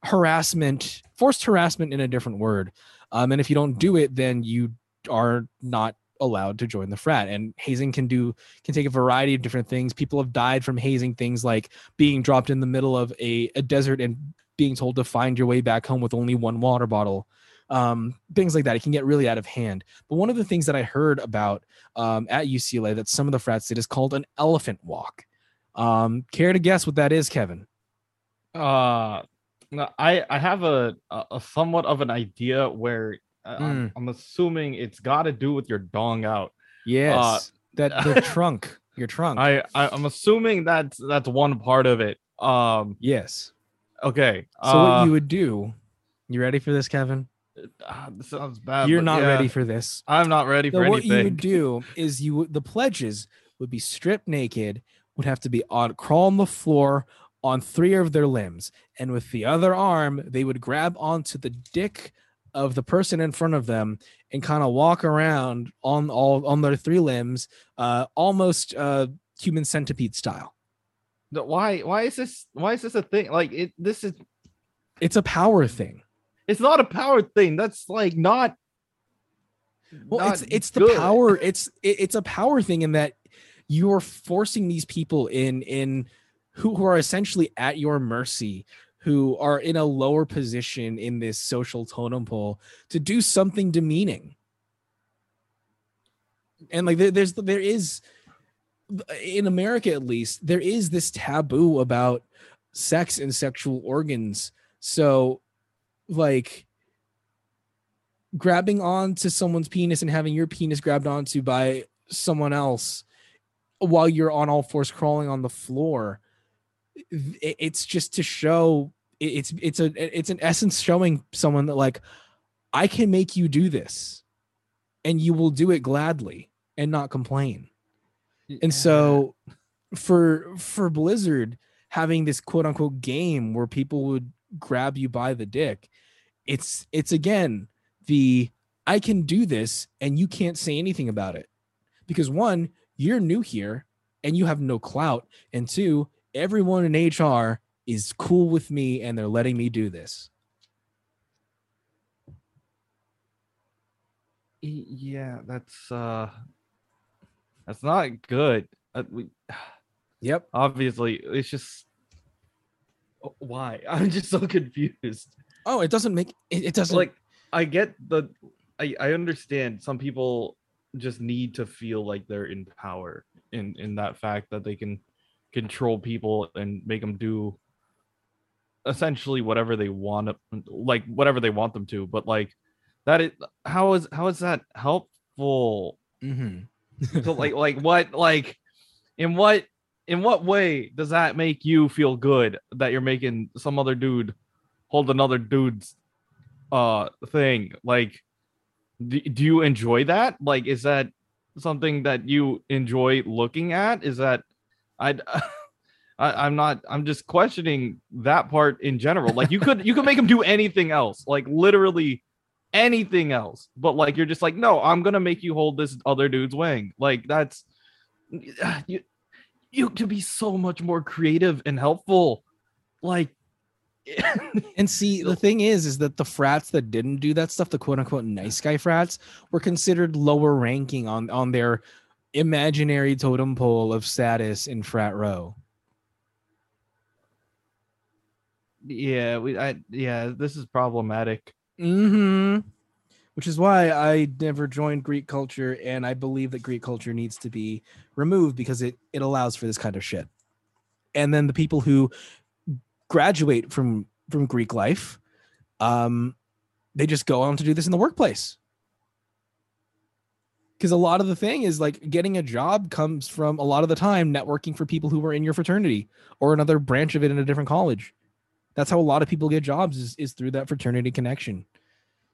harassment forced harassment in a different word. Um, and if you don't do it then you are not allowed to join the frat and hazing can do can take a variety of different things. People have died from hazing things like being dropped in the middle of a, a desert and being told to find your way back home with only one water bottle. Um, things like that it can get really out of hand. But one of the things that i heard about um, at ucla that some of the frats did is called an elephant walk. Um, care to guess what that is kevin? Uh, no, I I have a a a somewhat of an idea where uh, Hmm. I'm, I'm assuming it's got to do with your dong out. yes that the trunk your trunk I, I I'm assuming that's that's one part of it. Um, yes okay. so uh, what you would do you ready for this kevin ah, this sounds bad. you're not yeah, ready for this I'm not ready So for what you would do is you would- the pledges would be stripped naked, would have to be on crawl on the floor on three of their limbs, and with the other arm they would grab onto the dick of the person in front of them and kind of walk around on all on their three limbs, uh, almost uh, human centipede style. Why why is this why is this a thing? Like it this is It's a power thing. it's not a power thing. That's like not. Well, it's not it's the good. power. It's it, it's a power thing in that you're forcing these people in in who, who are essentially at your mercy, who are in a lower position in this social totem pole to do something demeaning. and like there, there's there is in America at least there is this taboo about sex and sexual organs. So like grabbing onto someone's penis and having your penis grabbed onto by someone else while you're on all fours crawling on the floor it's just to show it's it's a it's an essence showing someone that like i can make you do this and you will do it gladly and not complain. And so for for blizzard having this quote unquote game where people would grab you by the dick it's it's again the i can do this and you can't say anything about it. Because one you're new here and you have no clout. And two everyone in hr is cool with me and they're letting me do this. Yeah that's uh that's not good. Uh, we, yep. obviously it's just why? I'm just so confused. Oh it doesn't make it, it doesn't like i get the I, I understand some people just need to feel like they're in power in in that fact that they can control people and make them do essentially whatever they want like whatever they want them to but like that is how is how is that helpful? Mm-hmm. so like like what like in what in what way does that make you feel good that you're making some other dude hold another dude's uh thing? Like do, do you enjoy that? Like is that something that you enjoy looking at? Is that i I, am not. I'm just questioning that part in general. Like you could, you could make him do anything else. Like literally anything else. But like you're just like, no, I'm gonna make you hold this other dude's wing. Like that's you you could be so much more creative and helpful. Like and see the thing is is that the frats that didn't do that stuff the quote unquote nice guy frats were considered lower ranking on on their imaginary totem pole of status in frat row yeah we i yeah this is problematic Mm-hmm. Which is why I never joined Greek culture, and I believe that Greek culture needs to be removed because it it allows for this kind of shit. And then the people who graduate from from Greek life, um, they just go on to do this in the workplace. Because a lot of the thing is like getting a job comes from a lot of the time networking for people who were in your fraternity or another branch of it in a different college. That's how a lot of people get jobs is, is through that fraternity connection.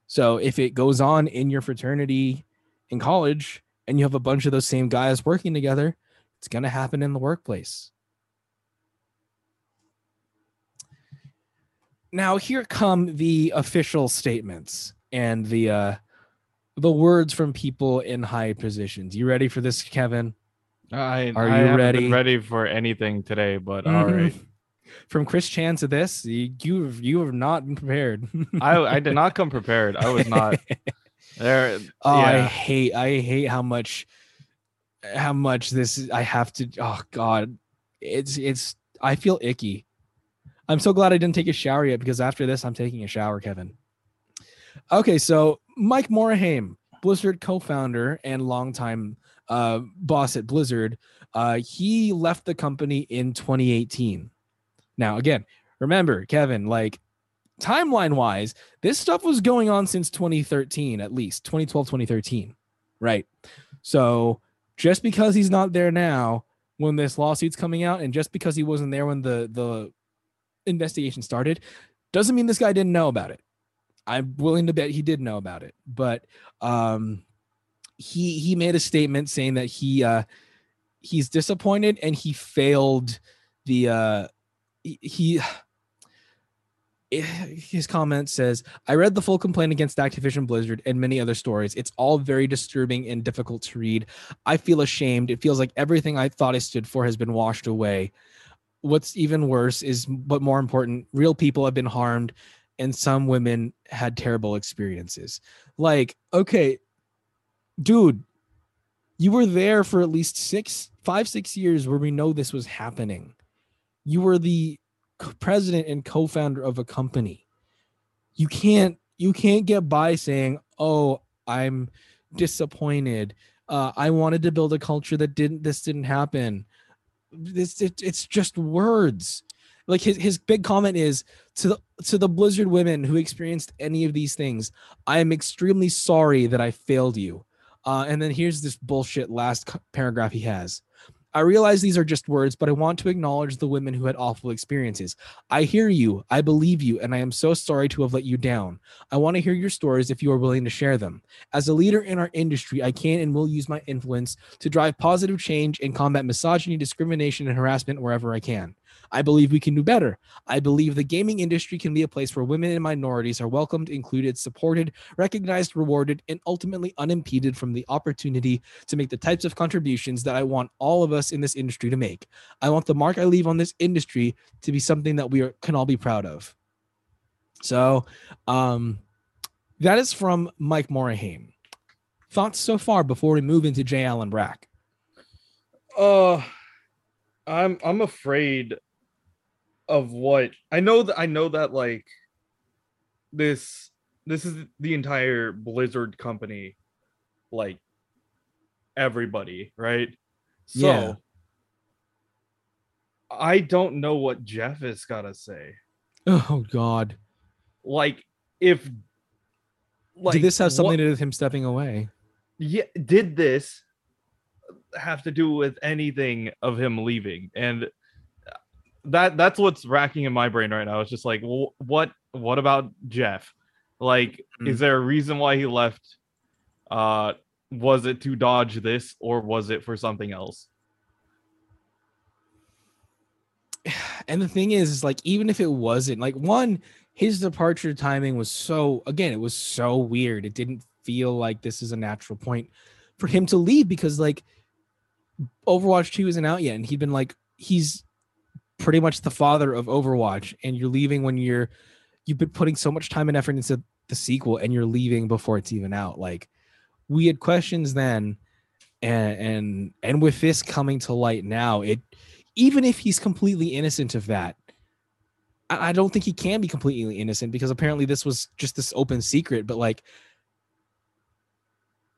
So if it goes on in your fraternity in college and you have a bunch of those same guys working together, it's going to happen in the workplace. Now here come the official statements and the uh the words from people in high positions. You ready for this, Kevin? I are I you ready? ready for anything today, but mm-hmm. all right from Chris Chan to this, you you, you have not been prepared. I I did not come prepared. I was not there. Oh, yeah. I hate I hate how much how much this I have to. Oh God, it's it's. I feel icky. I'm so glad I didn't take a shower yet because after this, I'm taking a shower, Kevin. Okay, so Mike Morhaime, Blizzard co-founder and longtime uh, boss at Blizzard, uh, he left the company in 2018. Now, again, remember, Kevin, like timeline wise, this stuff was going on since 2013, at least 2012, 2013. Right. So just because he's not there now when this lawsuit's coming out, and just because he wasn't there when the the investigation started, doesn't mean this guy didn't know about it. I'm willing to bet he did know about it, but um, he he made a statement saying that he uh, he's disappointed and he failed the uh, he his comment says, I read the full complaint against Activision Blizzard and many other stories. It's all very disturbing and difficult to read. I feel ashamed. It feels like everything I thought I stood for has been washed away. What's even worse is, but more important, real people have been harmed and some women had terrible experiences. Like, okay, dude, you were there for at least six, five, six years where we know this was happening you were the president and co-founder of a company you can't you can't get by saying oh i'm disappointed Uh, I wanted to build a culture that didn't. This didn't happen. This it, it's just words. Like his his big comment is to the to the Blizzard women who experienced any of these things. I am extremely sorry that I failed you. Uh, and then here's this bullshit last paragraph he has. I realize these are just words, but I want to acknowledge the women who had awful experiences. I hear you, I believe you, and I am so sorry to have let you down. I want to hear your stories if you are willing to share them. As a leader in our industry, I can and will use my influence to drive positive change and combat misogyny, discrimination, and harassment wherever I can. I believe we can do better. I believe the gaming industry can be a place where women and minorities are welcomed, included, supported, recognized, rewarded, and ultimately unimpeded from the opportunity to make the types of contributions that I want all of us in this industry to make. I want the mark I leave on this industry to be something that we are, can all be proud of. So, um, that is from Mike Morhaime. Thoughts so far before we move into J. Allen Brack? Uh, I'm I'm afraid of what I know that I know that like this this is the entire Blizzard company like everybody, right? So Yeah. I don't know what Jeff has got to say. Oh God! Like if like Did this have something what- to do with him stepping away? yeah did this have to do with anything of him leaving and that that's what's racking in my brain right now. It's just like wh- what what about jeff? Like is there a reason why he left uh was it to dodge this or was it for something else? And the thing is, is like even if it wasn't like one, his departure timing was so again, it was so weird. It didn't feel like this is a natural point for him to leave because like Overwatch 2 isn't out yet, and he'd been like he's pretty much the father of Overwatch, and you're leaving when you're you've been putting so much time and effort into the sequel and you're leaving before it's even out. Like we had questions then and and and with this coming to light now, it even if he's completely innocent of that, I, I don't think he can be completely innocent because apparently this was just this open secret. But like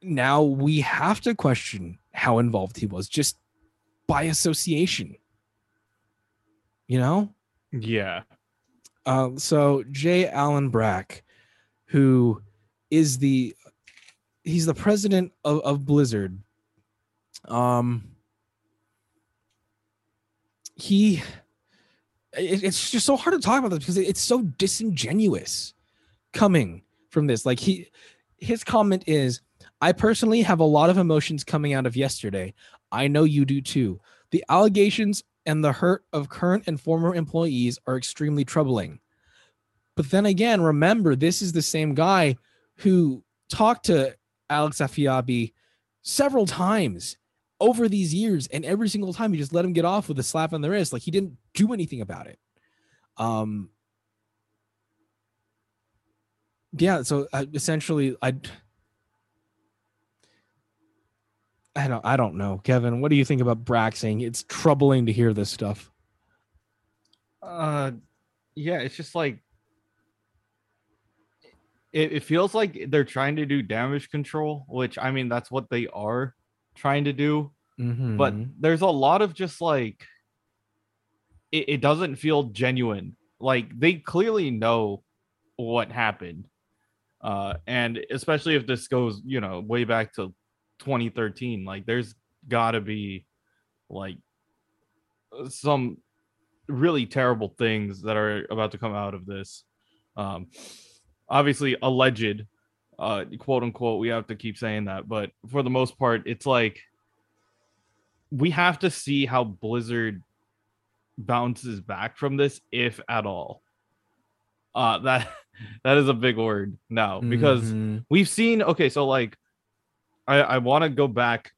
now we have to question how involved he was just by association. You know? yeah Uh, so J. Allen Brack, who is the he's the president of, of Blizzard. Um, he it- it's just so hard to talk about this because it- it's so disingenuous coming from this. Like he his comment is, I personally have a lot of emotions coming out of yesterday. I know you do too. The allegations and the hurt of current and former employees are extremely troubling. But then again, remember, this is the same guy who talked to Alex Afrasiabi several times over these years, and every single time he just let him get off with a slap on the wrist, like he didn't do anything about it. Um, yeah. So uh, essentially, I, I don't, I don't know, Kevin. What do you think about Brack saying it's troubling to hear this stuff? uh yeah it's just like it, it feels like they're trying to do damage control which i mean that's what they are trying to do but Mhm. there's a lot of just like it, it doesn't feel genuine like they clearly know what happened uh and especially if this goes you know way back to 2013 like there's gotta be like some really terrible things that are about to come out of this um obviously alleged uh quote unquote we have to keep saying that but for the most part it's like we have to see how blizzard bounces back from this if at all uh that that is a big word now because Mhm. we've seen okay so like i i want to go back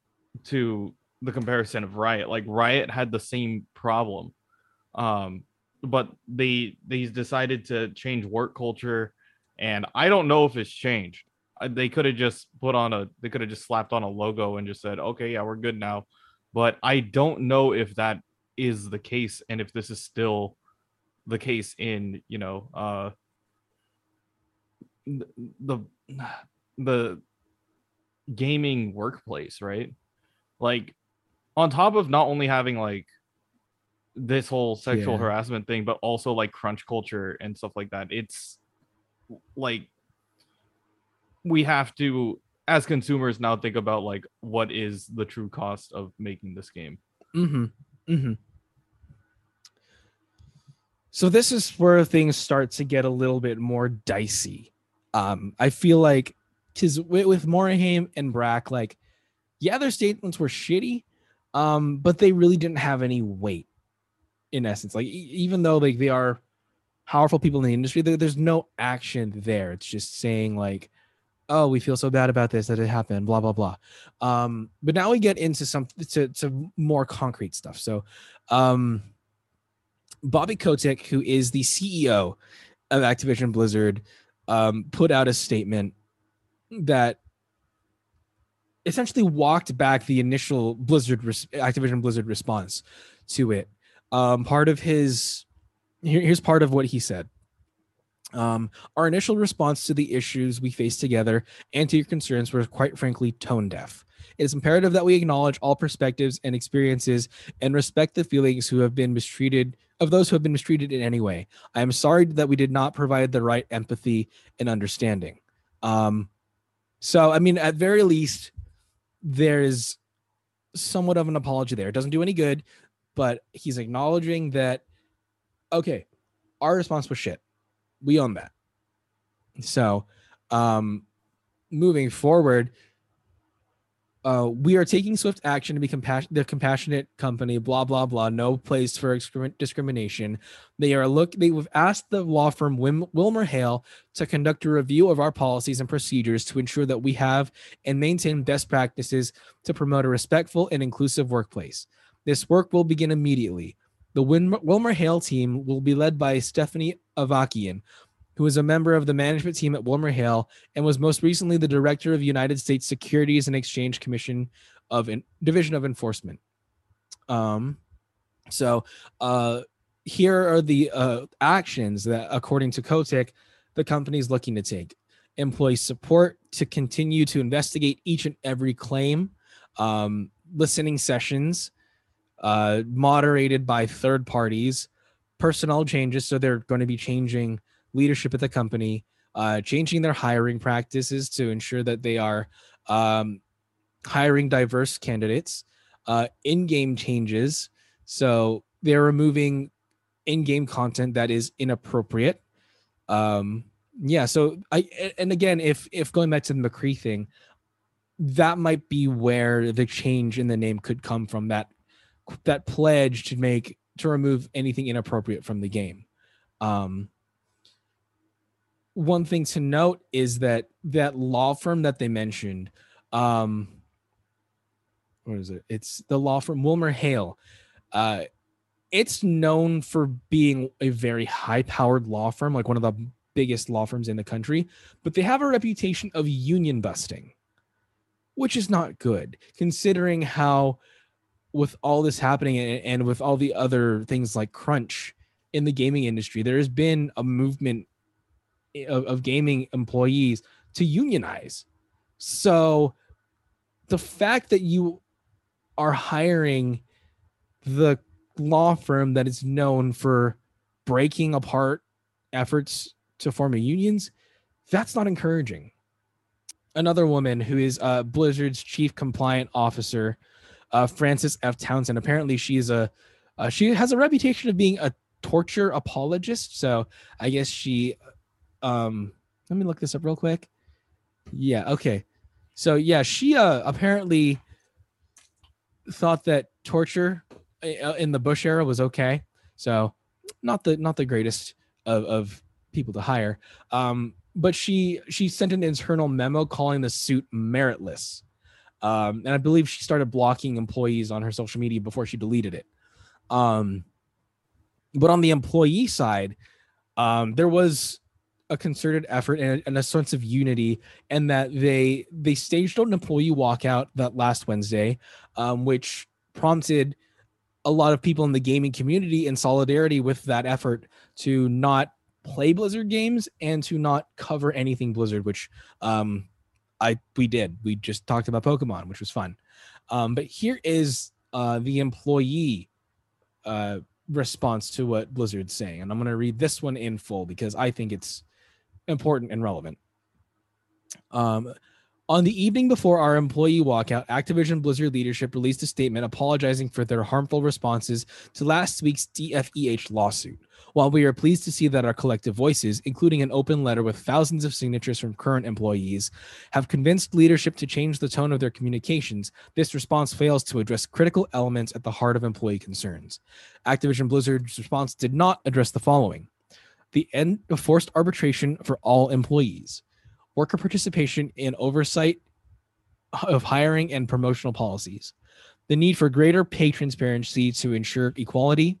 to the comparison of riot. Like riot had the same problem um but they they decided to change work culture and i don't know if it's changed. Uh, they could have just put on a they could have just slapped on a logo and just said okay yeah we're good now. But i don't know if that is the case and if this is still the case in you know uh the the the gaming workplace, right? Like on top of not only having like this whole sexual Yeah. harassment thing, but also like crunch culture and stuff like that. It's like we have to as consumers now think about like what is the true cost of making this game. Mm-hmm. Mm-hmm. So this is where things start to get a little bit more dicey. Um, I feel like because with, with Morhaime and Brack, like, yeah, their statements were shitty, um, but they really didn't have any weight. In essence, like e- even though like they are powerful people in the industry, there, there's no action there. It's just saying like, "Oh, we feel so bad about this that it happened," blah blah blah. Um, but now we get into some to, to more concrete stuff. So, um, Bobby Kotick, who is the CEO of Activision Blizzard, um, put out a statement that essentially walked back the initial Blizzard Activision Blizzard response to it. Um, part of his here, here's part of what he said. Um, our initial response to the issues we faced together and to your concerns were quite frankly tone deaf. It is imperative that we acknowledge all perspectives and experiences and respect the feelings who have been mistreated of those who have been mistreated in any way. I am sorry that we did not provide the right empathy and understanding. Um, so I mean, at very least, there's somewhat of an apology there. It doesn't do any good, but he's acknowledging that okay, our response was shit. We own that. So, um, moving forward, uh, we are taking swift action to be the compassionate company. Blah blah blah. No place for excrim- discrimination. They are look. They've asked the law firm Wim- Wilmer Hale to conduct a review of our policies and procedures to ensure that we have and maintain best practices to promote a respectful and inclusive workplace. This work will begin immediately. The Win- Wilmer Hale team will be led by Stephanie Avakian, who is a member of the management team at Wilmer Hale and was most recently the director of United States Securities and Exchange Commission of En- Division of Enforcement. Um, so uh, here are the uh, actions that, according to Kotick, the company is looking to take. Employee support to continue to investigate each and every claim, um, listening sessions uh, moderated by third parties, personnel changes. So they're going to be changing leadership at the company, uh, changing their hiring practices to ensure that they are um, hiring diverse candidates, uh, in-game changes. So they're removing in-game content that is inappropriate. Um, yeah. So I, and again, if if going back to the McCree thing, that might be where the change in the name could come from. That that pledge to make to remove anything inappropriate from the game. Um, one thing to note is that that law firm that they mentioned, um, what is it? It's the law firm Wilmer Hale. Uh, it's known for being a very high-powered law firm, like one of the biggest law firms in the country, but they have a reputation of union busting, which is not good, considering how with all this happening and, and with all the other things like crunch in the gaming industry, there has been a movement of, of gaming employees to unionize. So the fact that you are hiring the law firm that is known for breaking apart efforts to form unions, that's not encouraging. Another woman who is uh, Blizzard's chief compliant officer, uh, Frances F. Townsend. Apparently, she's a uh, she has a reputation of being a torture apologist. So I guess she um let me look this up real quick. Yeah okay. So yeah she uh apparently thought that torture uh, in the bush era was okay. So not the not the greatest of, of people to hire. Um but she she sent an internal memo calling the suit meritless. Um and i believe she started blocking employees on her social media before she deleted it. Um but on the employee side um there was a concerted effort and a, and a sense of unity and that they they staged an employee walkout that last wednesday um, which prompted a lot of people in the gaming community in solidarity with that effort to not play blizzard games and to not cover anything blizzard which um, I we did. We just talked about Pokemon, which was fun. Um, but here is uh, the employee uh, response to what Blizzard's saying, and I'm going to read this one in full because I think it's important and relevant. Um, on the evening before our employee walkout, Activision Blizzard leadership released a statement apologizing for their harmful responses to last week's DFEH lawsuit. While we are pleased to see that our collective voices, including an open letter with thousands of signatures from current employees, have convinced leadership to change the tone of their communications, this response fails to address critical elements at the heart of employee concerns. Activision Blizzard's response did not address the following the end of forced arbitration for all employees, worker participation in oversight of hiring and promotional policies, the need for greater pay transparency to ensure equality,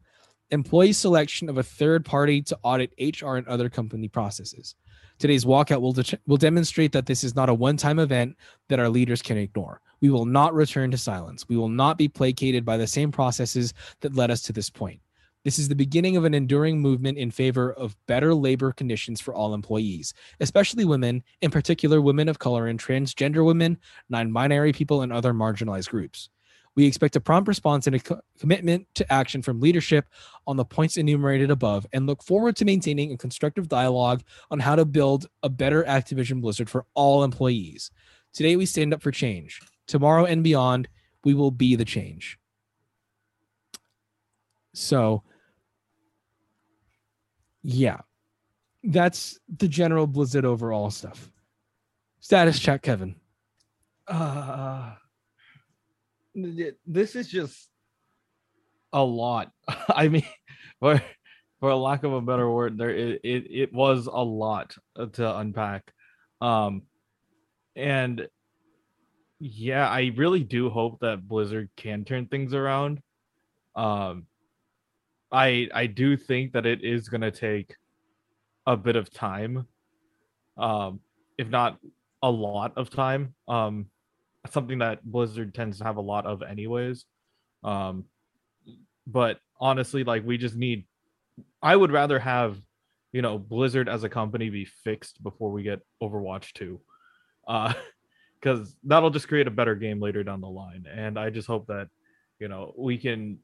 employee selection of a third party to audit HR and other company processes. Today's walkout will, de- will demonstrate that this is not a one time event that our leaders can ignore. We will not return to silence. We will not be placated by the same processes that led us to this point. This is the beginning of an enduring movement in favor of better labor conditions for all employees, especially women, in particular women of color and transgender women, non binary people, and other marginalized groups. We expect a prompt response and a co- commitment to action from leadership on the points enumerated above and look forward to maintaining a constructive dialogue on how to build a better Activision Blizzard for all employees. Today, we stand up for change. Tomorrow and beyond, we will be the change. So, yeah, that's the general Blizzard overall stuff. Status check, Kevin. Uh, this is just a lot. I mean, for for lack of a better word, there it it, it was a lot to unpack. Um, and yeah, I really do hope that Blizzard can turn things around. Um, I I do think that it is going to take a bit of time, um, if not a lot of time. Um, something that Blizzard tends to have a lot of, anyways. Um, but honestly, like we just need. I would rather have, you know, Blizzard as a company be fixed before we get Overwatch two, uh, because that'll just create a better game later down the line. And I just hope that, you know, we can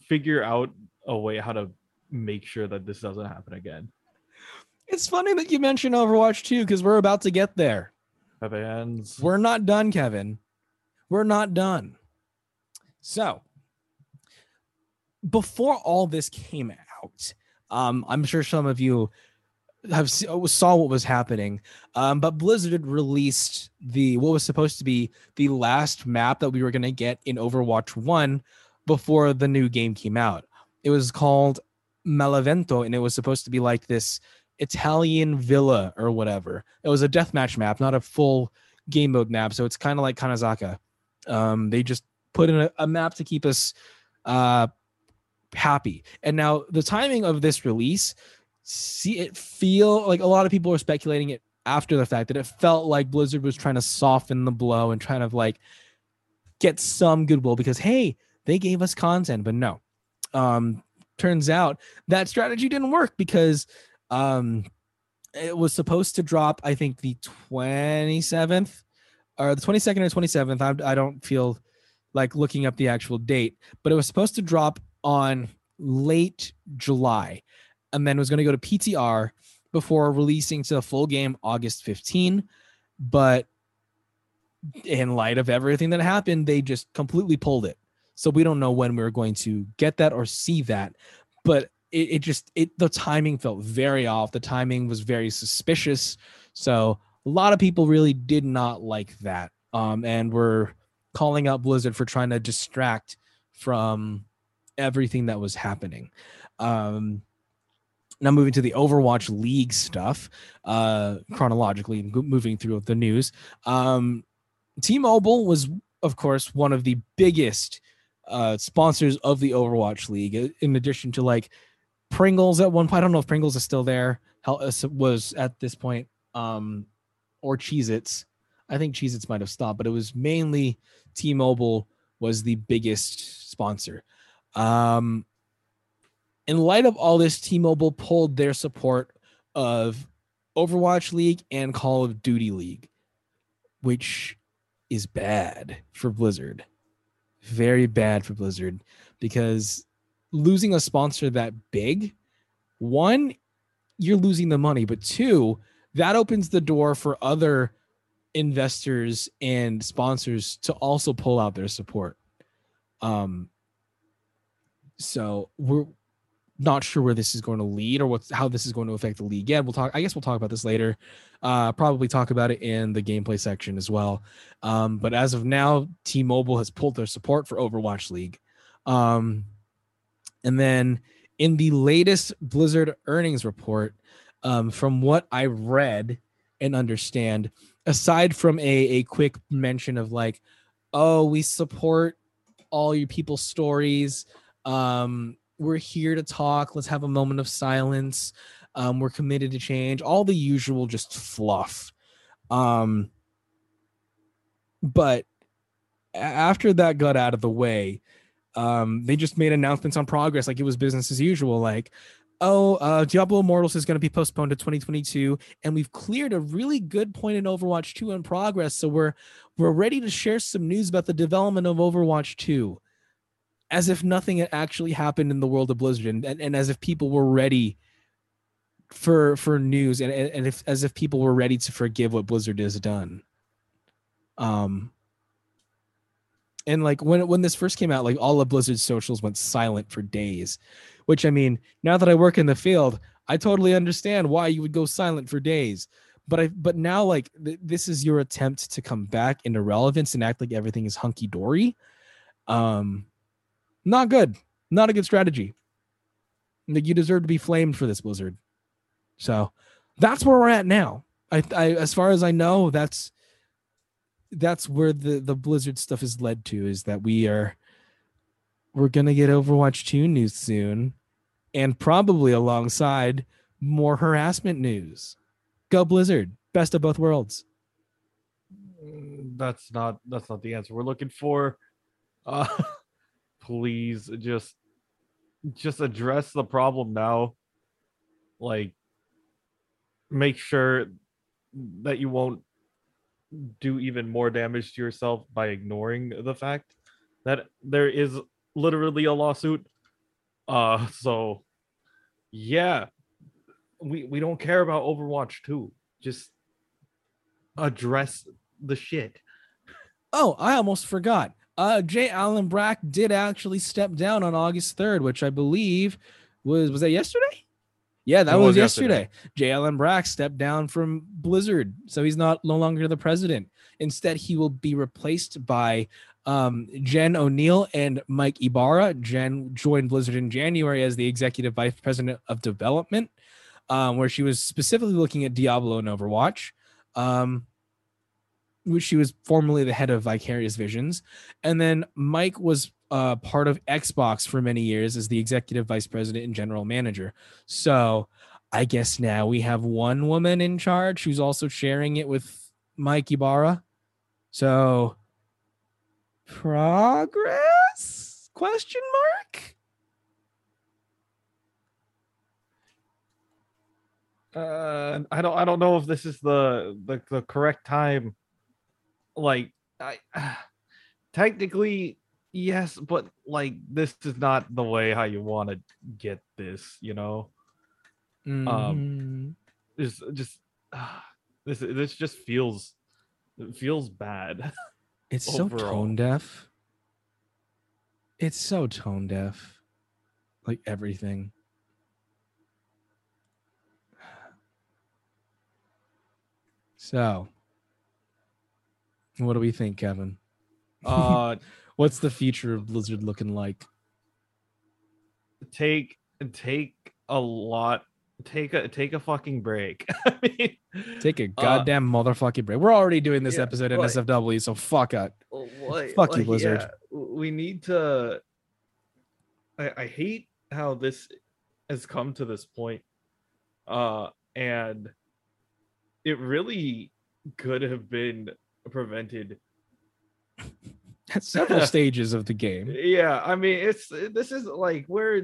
figure out a way how to make sure that this doesn't happen again. It's funny that you mentioned Overwatch 2 because we're about to get there. Fans. We're not done, Kevin. We're not done. So, before all this came out, um, I'm sure some of you have saw what was happening. Um, but Blizzard released the what was supposed to be the last map that we were going to get in Overwatch 1 before the new game came out. It was called Malevento, and it was supposed to be like this Italian villa or whatever. It was a deathmatch map, not a full game mode map. So it's kind of like Kanezaka. Um, they just put in a, a map to keep us uh, happy. And now the timing of this release, see it feel like a lot of people are speculating it after the fact that it felt like Blizzard was trying to soften the blow and trying to like get some goodwill because hey, they gave us content, but no. Um, turns out that strategy didn't work because um, it was supposed to drop, I think, the 27th or the 22nd or 27th. I, I don't feel like looking up the actual date, but it was supposed to drop on late July and then was going to go to PTR before releasing to the full game August 15. But in light of everything that happened, they just completely pulled it. So we don't know when we're going to get that or see that. But it, it just it the timing felt very off. The timing was very suspicious. So a lot of people really did not like that. Um, and were calling out Blizzard for trying to distract from everything that was happening. Um, now moving to the Overwatch League stuff, uh, chronologically moving through the news. Um, T-Mobile was, of course, one of the biggest uh, sponsors of the Overwatch League, uh, in addition to like Pringles at one point. I don't know if Pringles is still there, uh, was at this point, um, or Cheez Its. I think Cheez Its might have stopped, but it was mainly T Mobile was the biggest sponsor. Um, in light of all this, T Mobile pulled their support of Overwatch League and Call of Duty League. which is bad for Blizzard. Very bad for Blizzard because losing a sponsor that big, one, you're losing the money, but two, that opens the door for other investors and sponsors to also pull out their support. Um, so we're not sure where this is going to lead or what's how this is going to affect the league yet. We'll talk. I guess we'll talk about this later. Uh, probably talk about it in the gameplay section as well. Um, but as of now, T-Mobile has pulled their support for Overwatch League. Um, and then in the latest Blizzard earnings report, um, from what I read and understand, aside from a, a quick mention of like, oh, we support all your people's stories. Um, we're here to talk. Let's have a moment of silence. Um, we're committed to change. All the usual just fluff. Um, but after that got out of the way, um, they just made announcements on progress like it was business as usual. Like, oh, uh, Diablo Immortals is going to be postponed to 2022, and we've cleared a really good point in Overwatch 2 in progress. So we're we're ready to share some news about the development of Overwatch 2, as if nothing had actually happened in the world of Blizzard, and, and, as if people were ready for for news, and and if as if people were ready to forgive what Blizzard has done. Um, and like when when this first came out like all of blizzard's socials went silent for days which i mean now that i work in the field i totally understand why you would go silent for days but i but now like th- this is your attempt to come back into relevance and act like everything is hunky-dory um not good not a good strategy you deserve to be flamed for this blizzard so that's where we're at now i, I as far as i know that's that's where the the Blizzard stuff has led to is that we are we're gonna get Overwatch 2 news soon, and probably alongside more harassment news. Go Blizzard, best of both worlds. Mm, That's not that's not the answer. We're looking for uh please just just address the problem now. Like make sure that you won't do even more damage to yourself by ignoring the fact that there is literally a lawsuit. Uh so yeah, we we don't care about Overwatch 2. Just address the shit. Oh, I almost forgot. Uh J. Allen Brack did actually step down on August 3rd, which I believe was was that yesterday? Yeah, that was, was yesterday. yesterday. J. Allen Brack stepped down from Blizzard, so he's not no longer the president. Instead, he will be replaced by um, Jen O'Neill and Mike Ibarra. Jen joined Blizzard in January as the executive vice president of development, um, where she was specifically looking at Diablo and Overwatch. Um, she was formerly the head of Vicarious Visions, and then Mike was uh, part of Xbox for many years as the executive vice president and general manager. So I guess now we have one woman in charge who's also sharing it with Mike Ibarra. So progress? Question mark? uh i don't i don't know if this is the the, the correct time like i technically yes but like this is not the way how you want to get this you know Mhm. just just ah, this this just feels it feels bad it's so tone deaf. It's so tone deaf. Like everything. So, what do we think, Kevin? uh What's the future of Blizzard looking like? take take a lot take a take a fucking break i mean Take a uh, goddamn motherfucking break. We're already doing this yeah, episode in like- SFW, so fuck it. like, Fuck you, Blizzard. yeah, we need to. I, I hate how this has come to this point, uh, and it really could have been prevented. At several stages of the game. Yeah, I mean, it's this is like where.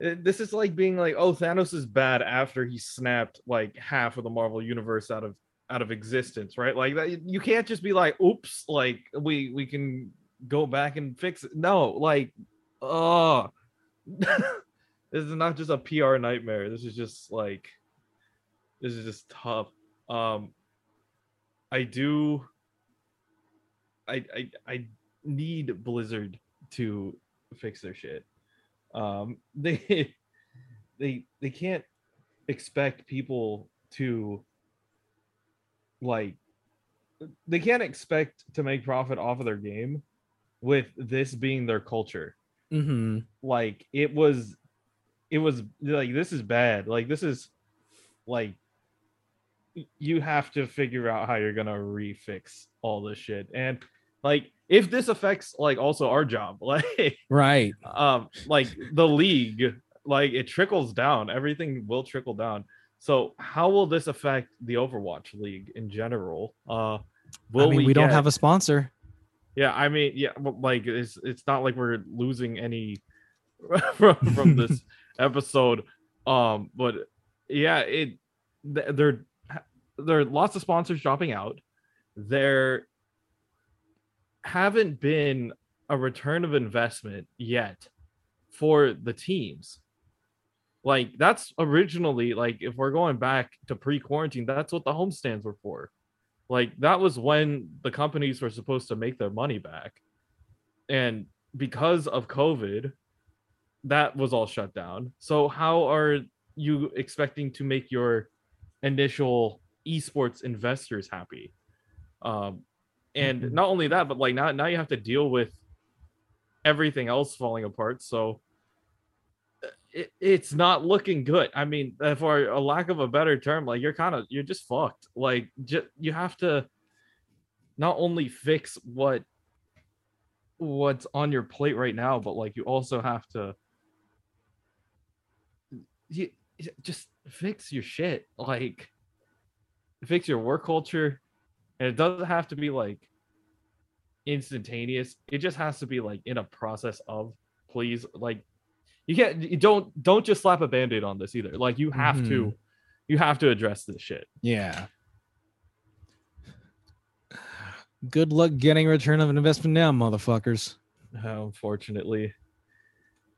This is like being like, oh, Thanos is bad after he snapped like half of the Marvel universe out of out of existence, right? Like that you can't just be like, oops, like we we can go back and fix it. No, like oh this is not just a PR nightmare. This is just like this is just tough. Um I do I I I need Blizzard to fix their shit. Um they they they can't expect people to like they can't expect to make profit off of their game with this being their culture Mm-hmm. like it was it was like this is bad like this is like you have to figure out how you're gonna refix all this shit. And like if this affects like also our job like Right. um like the league like it trickles down. Everything will trickle down. So how will this affect the overwatch league in general? Uh will I mean, we, don't have a sponsor. yeah i mean yeah like it's it's not like we're losing any from from this episode. Um but yeah it th- there are lots of sponsors dropping out. There haven't been a return of investment yet for the teams. Like that's originally like if we're going back to pre-quarantine that's what the homestands were for. Like that was when the companies were supposed to make their money back. And because of covid that was all shut down. So how are you expecting to make your initial esports investors happy. Um and Mhm. not only that but like now now you have to deal with everything else falling apart. So uh, it, it's not looking good. I mean uh, for a lack of a better term like you're kind of you're just fucked. Like ju- you have to not only fix what what's on your plate right now but like you also have to you just fix your shit. Like fix your work culture and it doesn't have to be like instantaneous it just has to be like in a process of please like you can't you don't don't just slap a band-aid on this either like you have to Mhm. you have to address this shit Yeah. Good luck getting return of an investment now, motherfuckers. unfortunately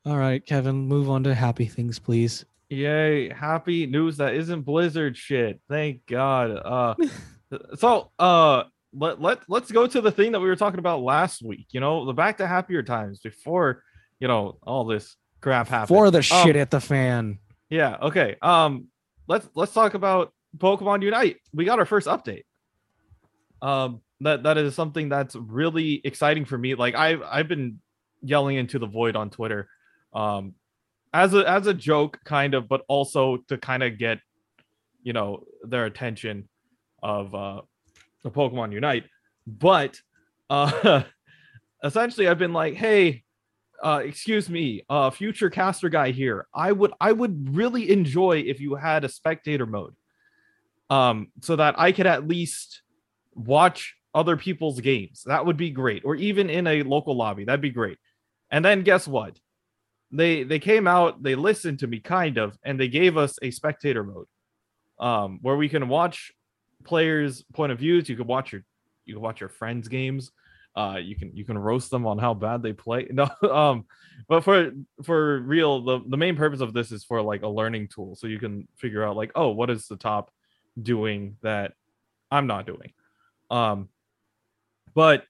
All right, Kevin, move on to happy things, please. Yay, happy news that isn't Blizzard shit. Thank God. Uh so uh let, let let's go to the thing that we were talking about last week, you know, the back to happier times before, you know, all this crap happened. For the Um, shit at the fan. Yeah, okay. Um let's let's talk about Pokemon Unite. We got our first update. Um that that is something that's really exciting for me. Like I've I've been yelling into the void on Twitter. Um as a as a joke kind of but also to kind of get you know their attention of uh the Pokemon Unite. But uh essentially I've been like, "Hey, uh excuse me uh future caster guy here. I would i would really enjoy if you had a spectator mode um so that i could at least watch other people's games. That would be great. Or even in a local lobby. That'd be great. And then guess what they they came out they listened to me kind of and they gave us a spectator mode um where we can watch players point of views. You can watch your you can watch your friends games. Uh you can you can roast them on how bad they play. No um but for for real the the main purpose of this is for like a learning tool. So you can figure out like oh what is the top doing that i'm not doing? Um but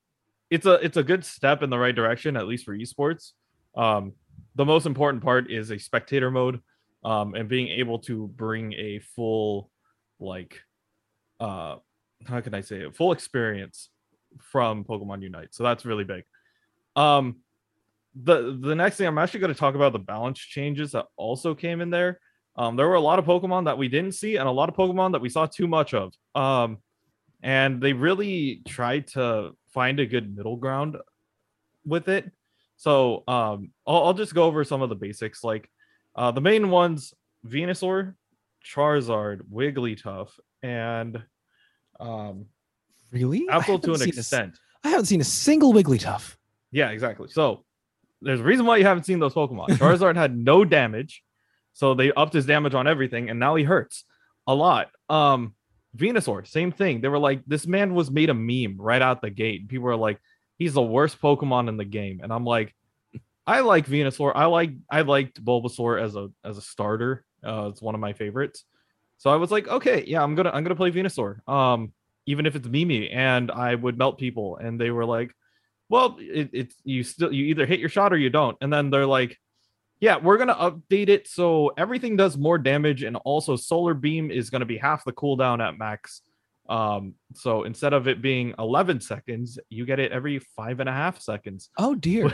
it's a it's a good step in the right direction at least for esports. Um the most important part is a spectator mode um and being able to bring a full like uh how can i say it full experience from Pokemon Unite. So that's really big. Um the the next thing I'm actually going to talk about the balance changes that also came in there. Um there were a lot of Pokemon that we didn't see and a lot of Pokemon that we saw too much of. Um and they really tried to find a good middle ground with it. So um I'll, I'll just go over some of the basics like uh the main ones Venusaur, Charizard, Wigglytuff, and um Really? Apple to an seen a s- extent. I haven't seen a single Wigglytuff. Yeah, exactly. So there's a reason why you haven't seen those Pokemon. Charizard had no damage, so they upped his damage on everything, and now he hurts a lot. Um, Venusaur, same thing. They were like, this man was made a meme right out the gate. People were like, he's the worst Pokemon in the game. And I'm like, I like Venusaur. I like I liked Bulbasaur as a as a starter. Uh, it's one of my favorites. So I was like, okay, yeah, I'm gonna I'm gonna play Venusaur. Um, even if it's Mimi, and I would melt people, and they were like, well, it, it's you still you either hit your shot or you don't, and then they're like, yeah, we're gonna update it so everything does more damage, and also Solar Beam is gonna be half the cooldown at max. Um, so instead of it being 11 seconds, you get it every five and a half seconds. Oh dear.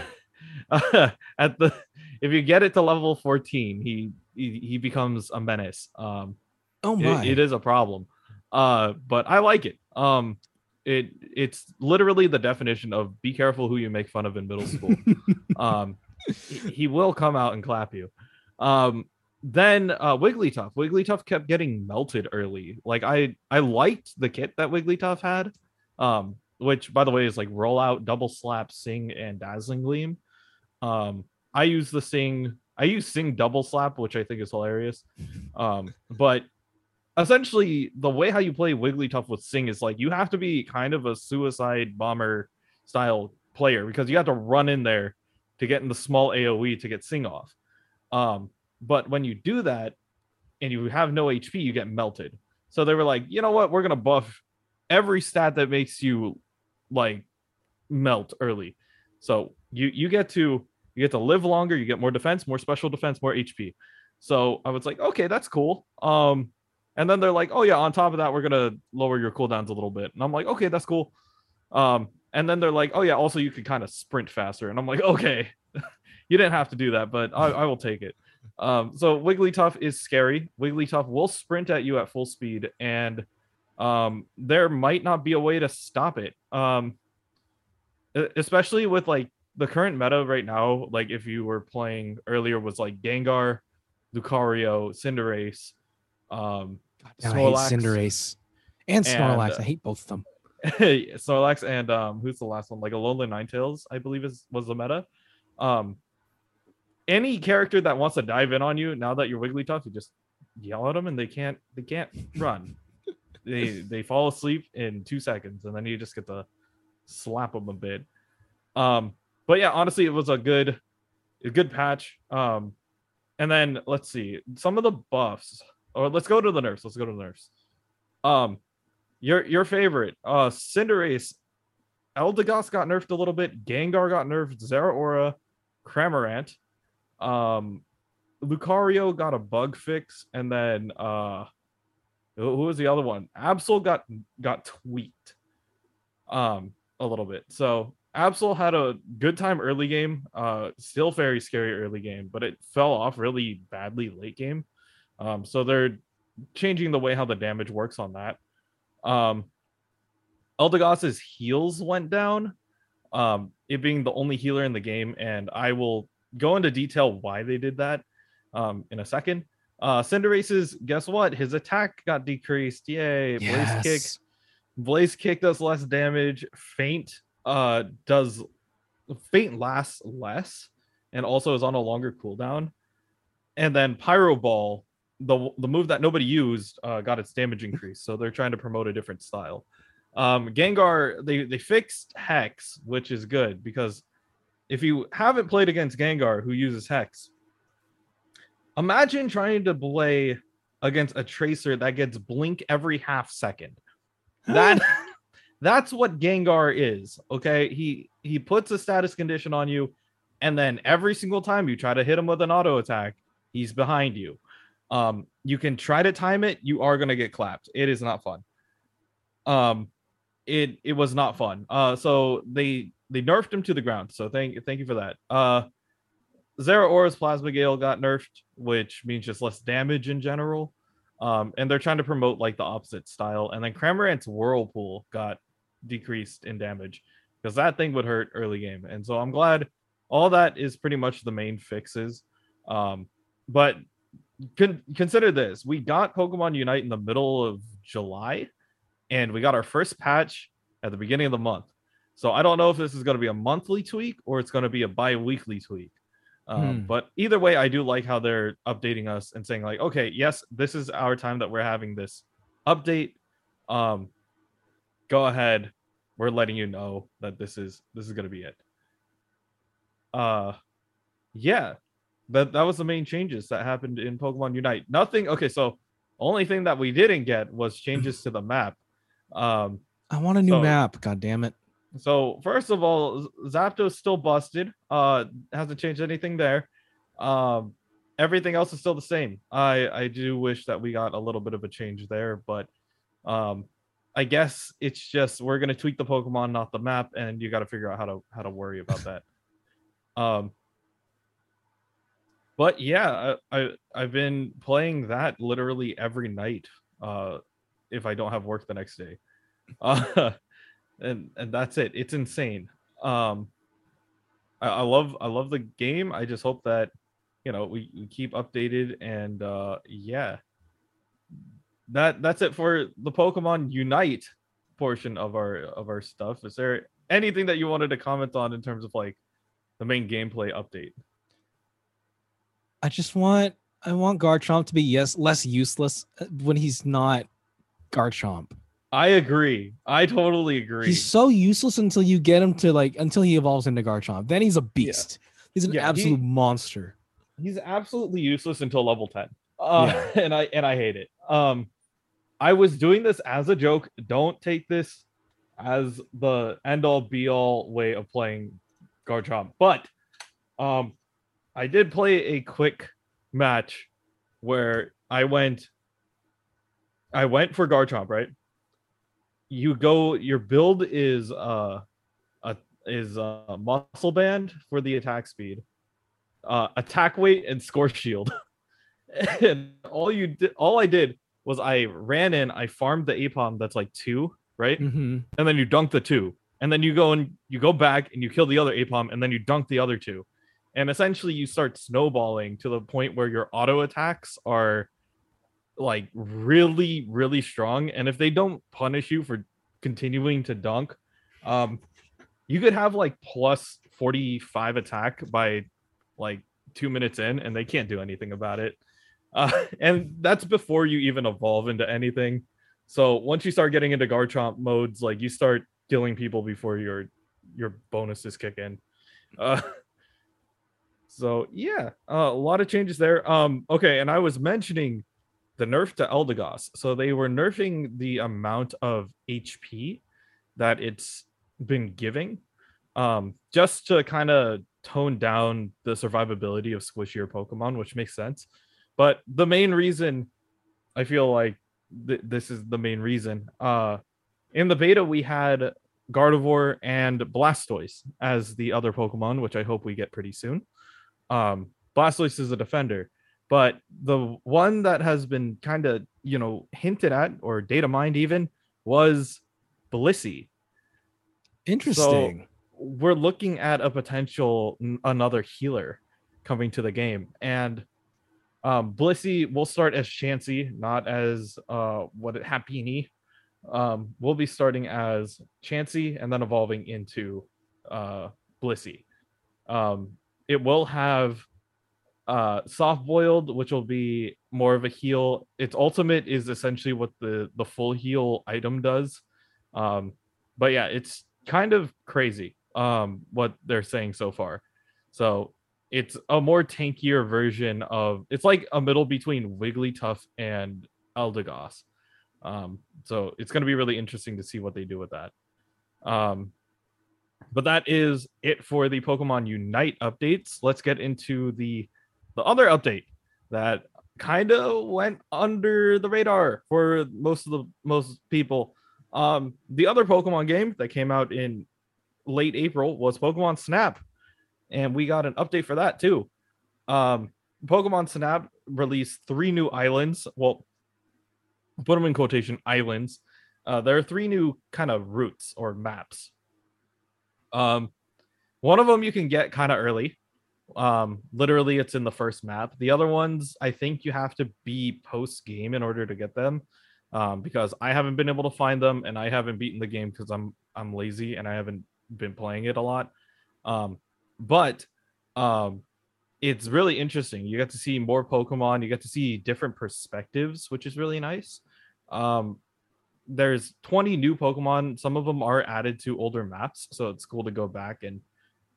uh, at the if you get it to level 14 he he, he becomes a menace. Um oh my. it, it is a problem. Uh but i like it. Um it it's literally the definition of be careful who you make fun of in middle school. Um he, he will come out and clap you. Um then uh wigglytuff wigglytuff kept getting melted early like i i liked the kit that wigglytuff had um which by the way is like roll out, double slap sing and dazzling gleam um, I use the Sing. I use Sing Double Slap, which I think is hilarious. Um, but essentially, the way how you play Wigglytuff with Sing is like you have to be kind of a suicide bomber style player because you have to run in there to get in the small AOE to get Sing off. Um, but when you do that and you have no HP, you get melted. So they were like, you know what? We're gonna buff every stat that makes you like melt early. So you you get to you get to live longer, you get more defense, more special defense, more HP. So I was like, okay, that's cool. Um, and then they're like, oh yeah, on top of that, we're gonna lower your cooldowns a little bit. And I'm like, okay, that's cool. Um, and then they're like, oh yeah, also you can kind of sprint faster. And I'm like, okay, you didn't have to do that, but I, I will take it. Um, so Wigglytuff is scary. Wigglytuff will sprint at you at full speed, and um, there might not be a way to stop it. Um, especially with like the current meta right now, like if you were playing earlier, was like Gengar, Lucario, Cinderace, um, God, Snorlax, I hate Cinderace, and Snorlax. And, uh, I hate both of them. Snorlax and um, who's the last one? Like Alolan Ninetales, I believe is was the meta. Um, any character that wants to dive in on you now that you're Wigglytuff, you just yell at them and they can't they can't run. they they fall asleep in two seconds and then you just get to slap them a bit. Um, but yeah, honestly, it was a good, a good patch. Um, and then let's see some of the buffs. Or let's go to the nerfs. Let's go to the nerfs. Um, your your favorite, uh, Cinderace, Eldegoss got nerfed a little bit. Gengar got nerfed. Zeraora, Cramorant, um, Lucario got a bug fix, and then uh, who was the other one? Absol got got tweaked, um, a little bit. So Absol had a good time early game, uh, still very scary early game, but it fell off really badly late game. Um, so they're changing the way how the damage works on that. Um, Eldegoss's heals went down, um, it being the only healer in the game, and I will go into detail why they did that um, in a second. Uh, Cinderace's, guess what? His attack got decreased. Yay! Yes. Blaze kick. Blaze kick does less damage. Feint uh does feint lasts less and also is on a longer cooldown. And then Pyro Ball, the the move that nobody used, uh, got its damage increased. So they're trying to promote a different style. Um, Gengar, they they fixed Hex, which is good because if you haven't played against Gengar who uses Hex, imagine trying to play against a tracer that gets blink every half second. That That's what Gengar is. Okay. He he puts a status condition on you, and then every single time you try to hit him with an auto attack, he's behind you. Um, you can try to time it, you are gonna get clapped. It is not fun. Um, it it was not fun. Uh, so they they nerfed him to the ground. So thank thank you for that. Uh, Plasma Gale got nerfed, which means just less damage in general. Um, and they're trying to promote like the opposite style. And then Cramorant's Whirlpool got decreased in damage because that thing would hurt early game. And so I'm glad all that is pretty much the main fixes. Um, but con- consider this we got Pokemon Unite in the middle of July, and we got our first patch at the beginning of the month. So I don't know if this is going to be a monthly tweak or it's going to be a bi weekly tweak. Um, hmm. But either way, I do like how they're updating us and saying, like, okay, yes, this is our time that we're having this update um, go ahead. We're letting you know that this is this is gonna be it. Uh, yeah, that that was the main changes that happened in Pokemon Unite. Nothing. Okay, so only thing that we didn't get was changes to the map. Um, I want a new So- map. God damn it. So first of all, Zapdos still busted. Uh, hasn't changed anything there. Um, everything else is still the same. I I do wish that we got a little bit of a change there, but um, I guess it's just we're gonna tweak the Pokemon, not the map, and you got to figure out how to how to worry about that. Um, but yeah, I, I I've been playing that literally every night. Uh, if I don't have work the next day. Uh, and and that's it. It's insane. Um, I, I love I love the game. I just hope that you know we, we keep updated and uh, yeah. That that's it for the Pokemon Unite portion of our of our stuff. Is there anything that you wanted to comment on in terms of like the main gameplay update? I just want I want Garchomp to be yes less useless uh, when he's not Garchomp. I agree. I totally agree. He's so useless until you get him to like until he evolves into Garchomp. Then he's a beast. He's an Yeah, he- absolute monster. he's absolutely useless until level 10 uh, and i and i hate it um i was doing this as a joke don't take this as the end all be all way of playing garchomp but um i did play a quick match where i went i went for garchomp right you go your build is uh a is a muscle band for the attack speed uh, attack weight and score shield. and all you did, all I did was I ran in, I farmed the Aipom that's like two, right? hmm And then you dunk the two, and then you go and you go back and you kill the other Aipom, and then you dunk the other two, and essentially you start snowballing to the point where your auto attacks are like really, really strong. And if they don't punish you for continuing to dunk, um, you could have like plus 45 attack by like two minutes in and they can't do anything about it. Uh, and that's before you even evolve into anything. So once you start getting into garchomp modes like you start killing people before your your bonuses kick in. Uh, so yeah uh, a lot of changes there. Um okay and i was mentioning the nerf to eldegoss. So they were nerfing the amount of hp that it's been giving. Um just to kind of tone down the survivability of squishier pokemon which makes sense. But the main reason i feel like th- this is the main reason uh in the beta we had gardevoir and blastoise as the other pokemon which i hope we get pretty soon. Um blastoise is a defender but the one that has been kind of you know hinted at or data mined even was blissey Interesting. So we're looking at a potential n- another healer coming to the game. And um blissey will start as chansey not as uh what it happiny. Um we'll be starting as chansey and then evolving into uh blissey um it will have uh soft boiled which will be more of a heal its ultimate is essentially what the the full heal item does. Um but yeah it's kind of crazy um what they're saying so far. So it's a more tankier version of it's like a middle between wigglytuff and eldegoss. Um so it's going to be really interesting to see what they do with that. Um but that is it for the pokemon unite updates. Let's get into the the other update that kind of went under the radar for most of the most people um the other pokemon game that came out in late april was pokemon snap and we got an update for that too. Um pokemon snap released three new islands well put them in quotation islands. Uh there are three new kind of routes or maps. Um one of them you can get kind of early um literally it's in the first map. The other ones i think you have to be post game in order to get them um because i haven't been able to find them and i haven't beaten the game because i'm i'm lazy and i haven't been playing it a lot. Um but um it's really interesting. You get to see more pokemon you get to see different perspectives which is really nice. Um there's 20 new Pokemon. Some of them are added to older maps, so it's cool to go back and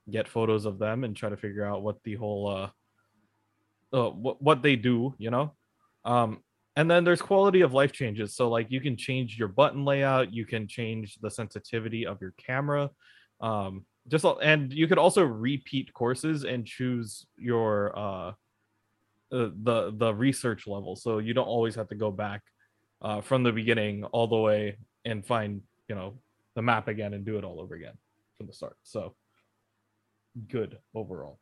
get photos of them and try to figure out what the whole uh, uh what what they do, you know. Um, and then there's quality of life changes. So like you can change your button layout, you can change the sensitivity of your camera. Um, just and you could also repeat courses and choose your uh, uh the the research level. So you don't always have to go back uh, from the beginning all the way and find you know the map again and do it all over again from the start. So good overall.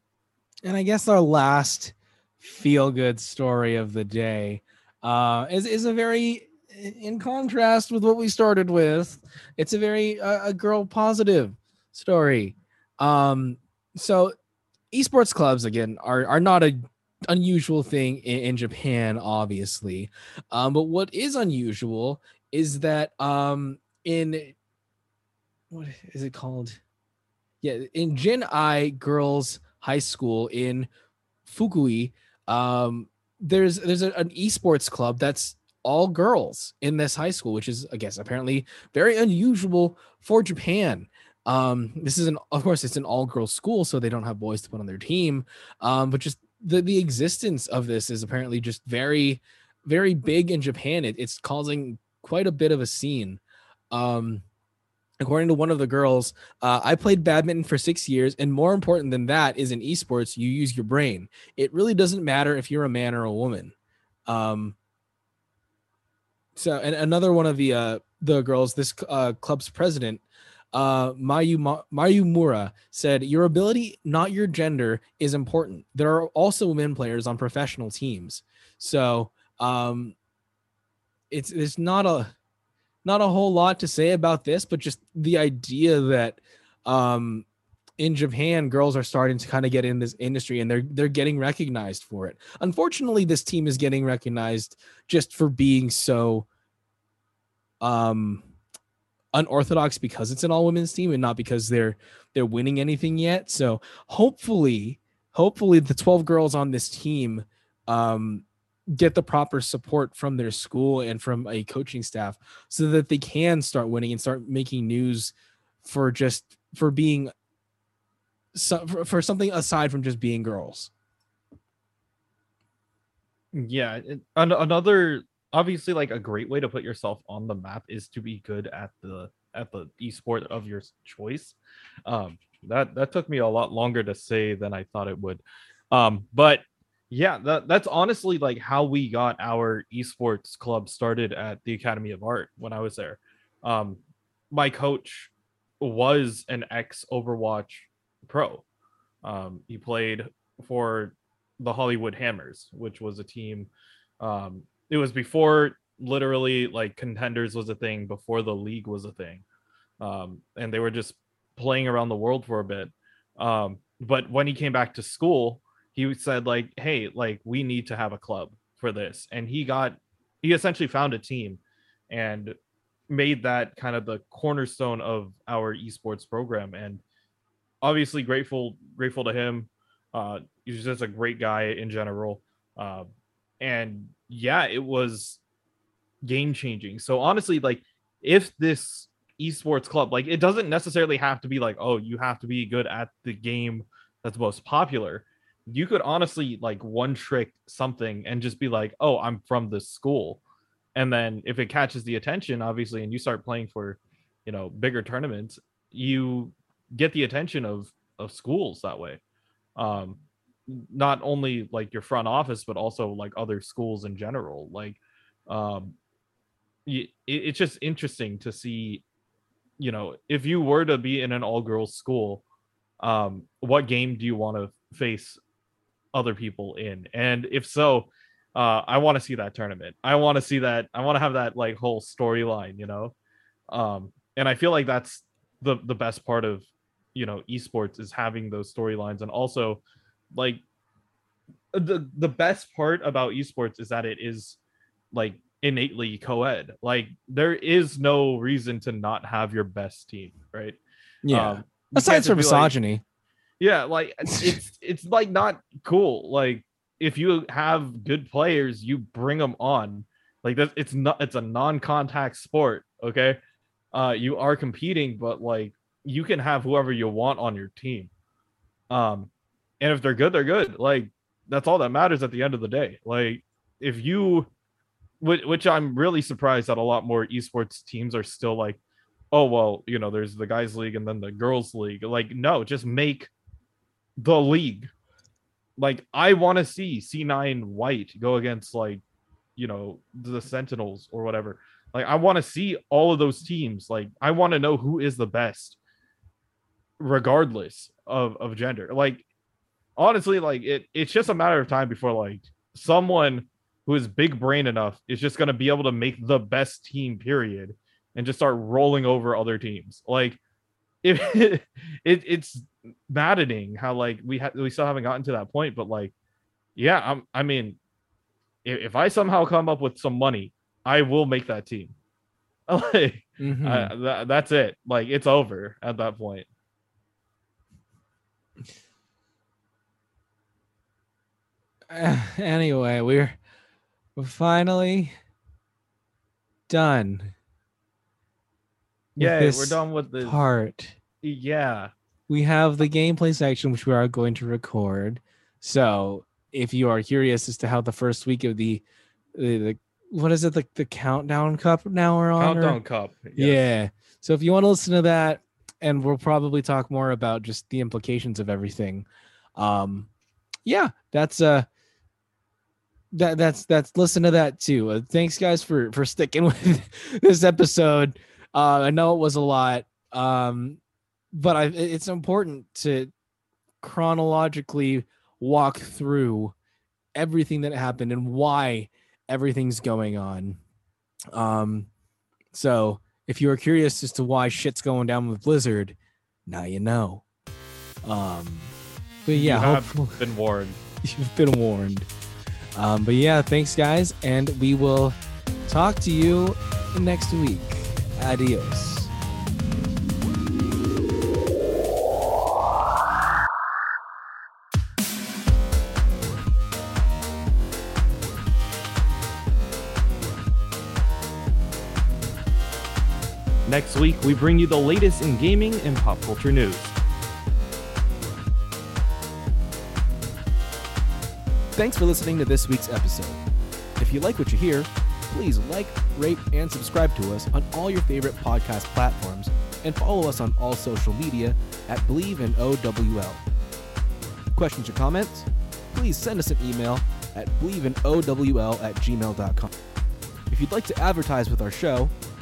And I guess our last feel good story of the day uh, is is a very in contrast with what we started with. It's a very uh, a girl positive story. Um, so esports clubs again are are not a unusual thing in, in Japan, obviously. Um, but what is unusual is that um in what is it called? Yeah, in Jin-ai Girls High School in Fukui, um, there's there's a, an esports club that's all girls in this high school, which is I guess apparently very unusual for Japan. Um, this is an of course it's an all girls school, so they don't have boys to put on their team. Um, but just the the existence of this is apparently just very very big in Japan. It, it's causing quite a bit of a scene. Um, according to one of the girls, uh, I played badminton for six years, and more important than that is in esports, you use your brain. It really doesn't matter if you're a man or a woman. Um, so, and another one of the uh, the girls, this uh, club's president, uh, Mayu Mayu Mura said, "Your ability, not your gender, is important. There are also women players on professional teams, so um, it's it's not a not a whole lot to say about this, but just the idea that um, in Japan, girls are starting to kind of get in this industry and they're they're getting recognized for it. Unfortunately, this team is getting recognized just for being so um unorthodox because it's an all women's team and not because they're they're winning anything yet. So hopefully, hopefully the 12 girls on this team um get the proper support from their school and from a coaching staff so that they can start winning and start making news for just for being so, for, for something aside from just being girls. Yeah another obviously like a great way to put yourself on the map is to be good at the at the esport of your choice. Um that that took me a lot longer to say than i thought it would. Um but yeah that, that's honestly like how we got our esports club started at the academy of art when i was there. Um my coach was an ex overwatch pro. Um he played for the hollywood hammers which was a team um it was before literally like contenders was a thing before the league was a thing. Um and they were just playing around the world for a bit. Um but when he came back to school he said like hey like we need to have a club for this. And he got he essentially found a team and made that kind of the cornerstone of our esports program. And obviously grateful grateful to him. Uh he's just a great guy in general. Uh, and yeah it was game changing so honestly like if this esports club like it doesn't necessarily have to be like oh you have to be good at the game that's most popular you could honestly like one trick something and just be like, oh, I'm from this school. And then if it catches the attention, obviously, and you start playing for, you know, bigger tournaments, you get the attention of of schools that way. Um, not only like your front office, but also like other schools in general. Like, um, it, it's just interesting to see, you know, if you were to be in an all girls school, um, what game do you want to face other people in? And if so, uh, I want to see that tournament. I want to see that. I want to have that like whole storyline, you know. Um, and I feel like that's the the best part of you know esports is having those storylines, and also like the the best part about esports is that it is like innately co-ed. Like there is no reason to not have your best team, right? Yeah. Um, Aside from misogyny. Like, yeah, like it's it's like not cool. Like if you have good players, you bring them on Like that, it's not. It's a non-contact sport. Okay, uh, you are competing, but like you can have whoever you want on your team. Um, and if they're good, they're good. Like that's all that matters at the end of the day. Like if you, which, which I'm really surprised that a lot more esports teams are still like, oh well, you know, there's the guys league and then the girls league. Like no, just make the league. Like I want to see C9 White go against like, you know, the Sentinels or whatever. Like I want to see all of those teams. Like I want to know who is the best regardless of of gender. Like honestly, like it it's just a matter of time before like someone who is big brain enough is just going to be able to make the best team period and just start rolling over other teams. Like if it, it it's maddening how like we ha- we still haven't gotten to that point, but like yeah, I'm I mean if, if I somehow come up with some money, I will make that team. like Mhm. uh, that, that's it. Like it's over at that point. anyway, we're we're finally done. Yeah, we're done with the part. Yeah. We have the gameplay section, which we are going to record. So, if you are curious as to how the first week of the the, the what is it, the, the countdown cup now we're on? or- Countdown Cup. yes. Yeah. So if you want to listen to that, and we'll probably talk more about just the implications of everything. Um, yeah, that's uh that that's that's listen to that too. Uh, thanks guys for for sticking with this episode. Uh, I know it was a lot, um, but I, it's important to chronologically walk through everything that happened and why everything's going on. Um, so if you are curious as to why shit's going down with Blizzard, now you know. Um, but yeah, You have been warned. you've been warned. Um, but yeah, thanks guys, and we will talk to you next week. Adios. Next week, we bring you the latest in gaming and pop culture news. Thanks for listening to this week's episode. If you like what you hear, please like, rate, and subscribe to us on all your favorite podcast platforms and follow us on all social media at Bleav in OWL. Questions or comments? Please send us an email at believeinowl at gmail.com. If you'd like to advertise with our show,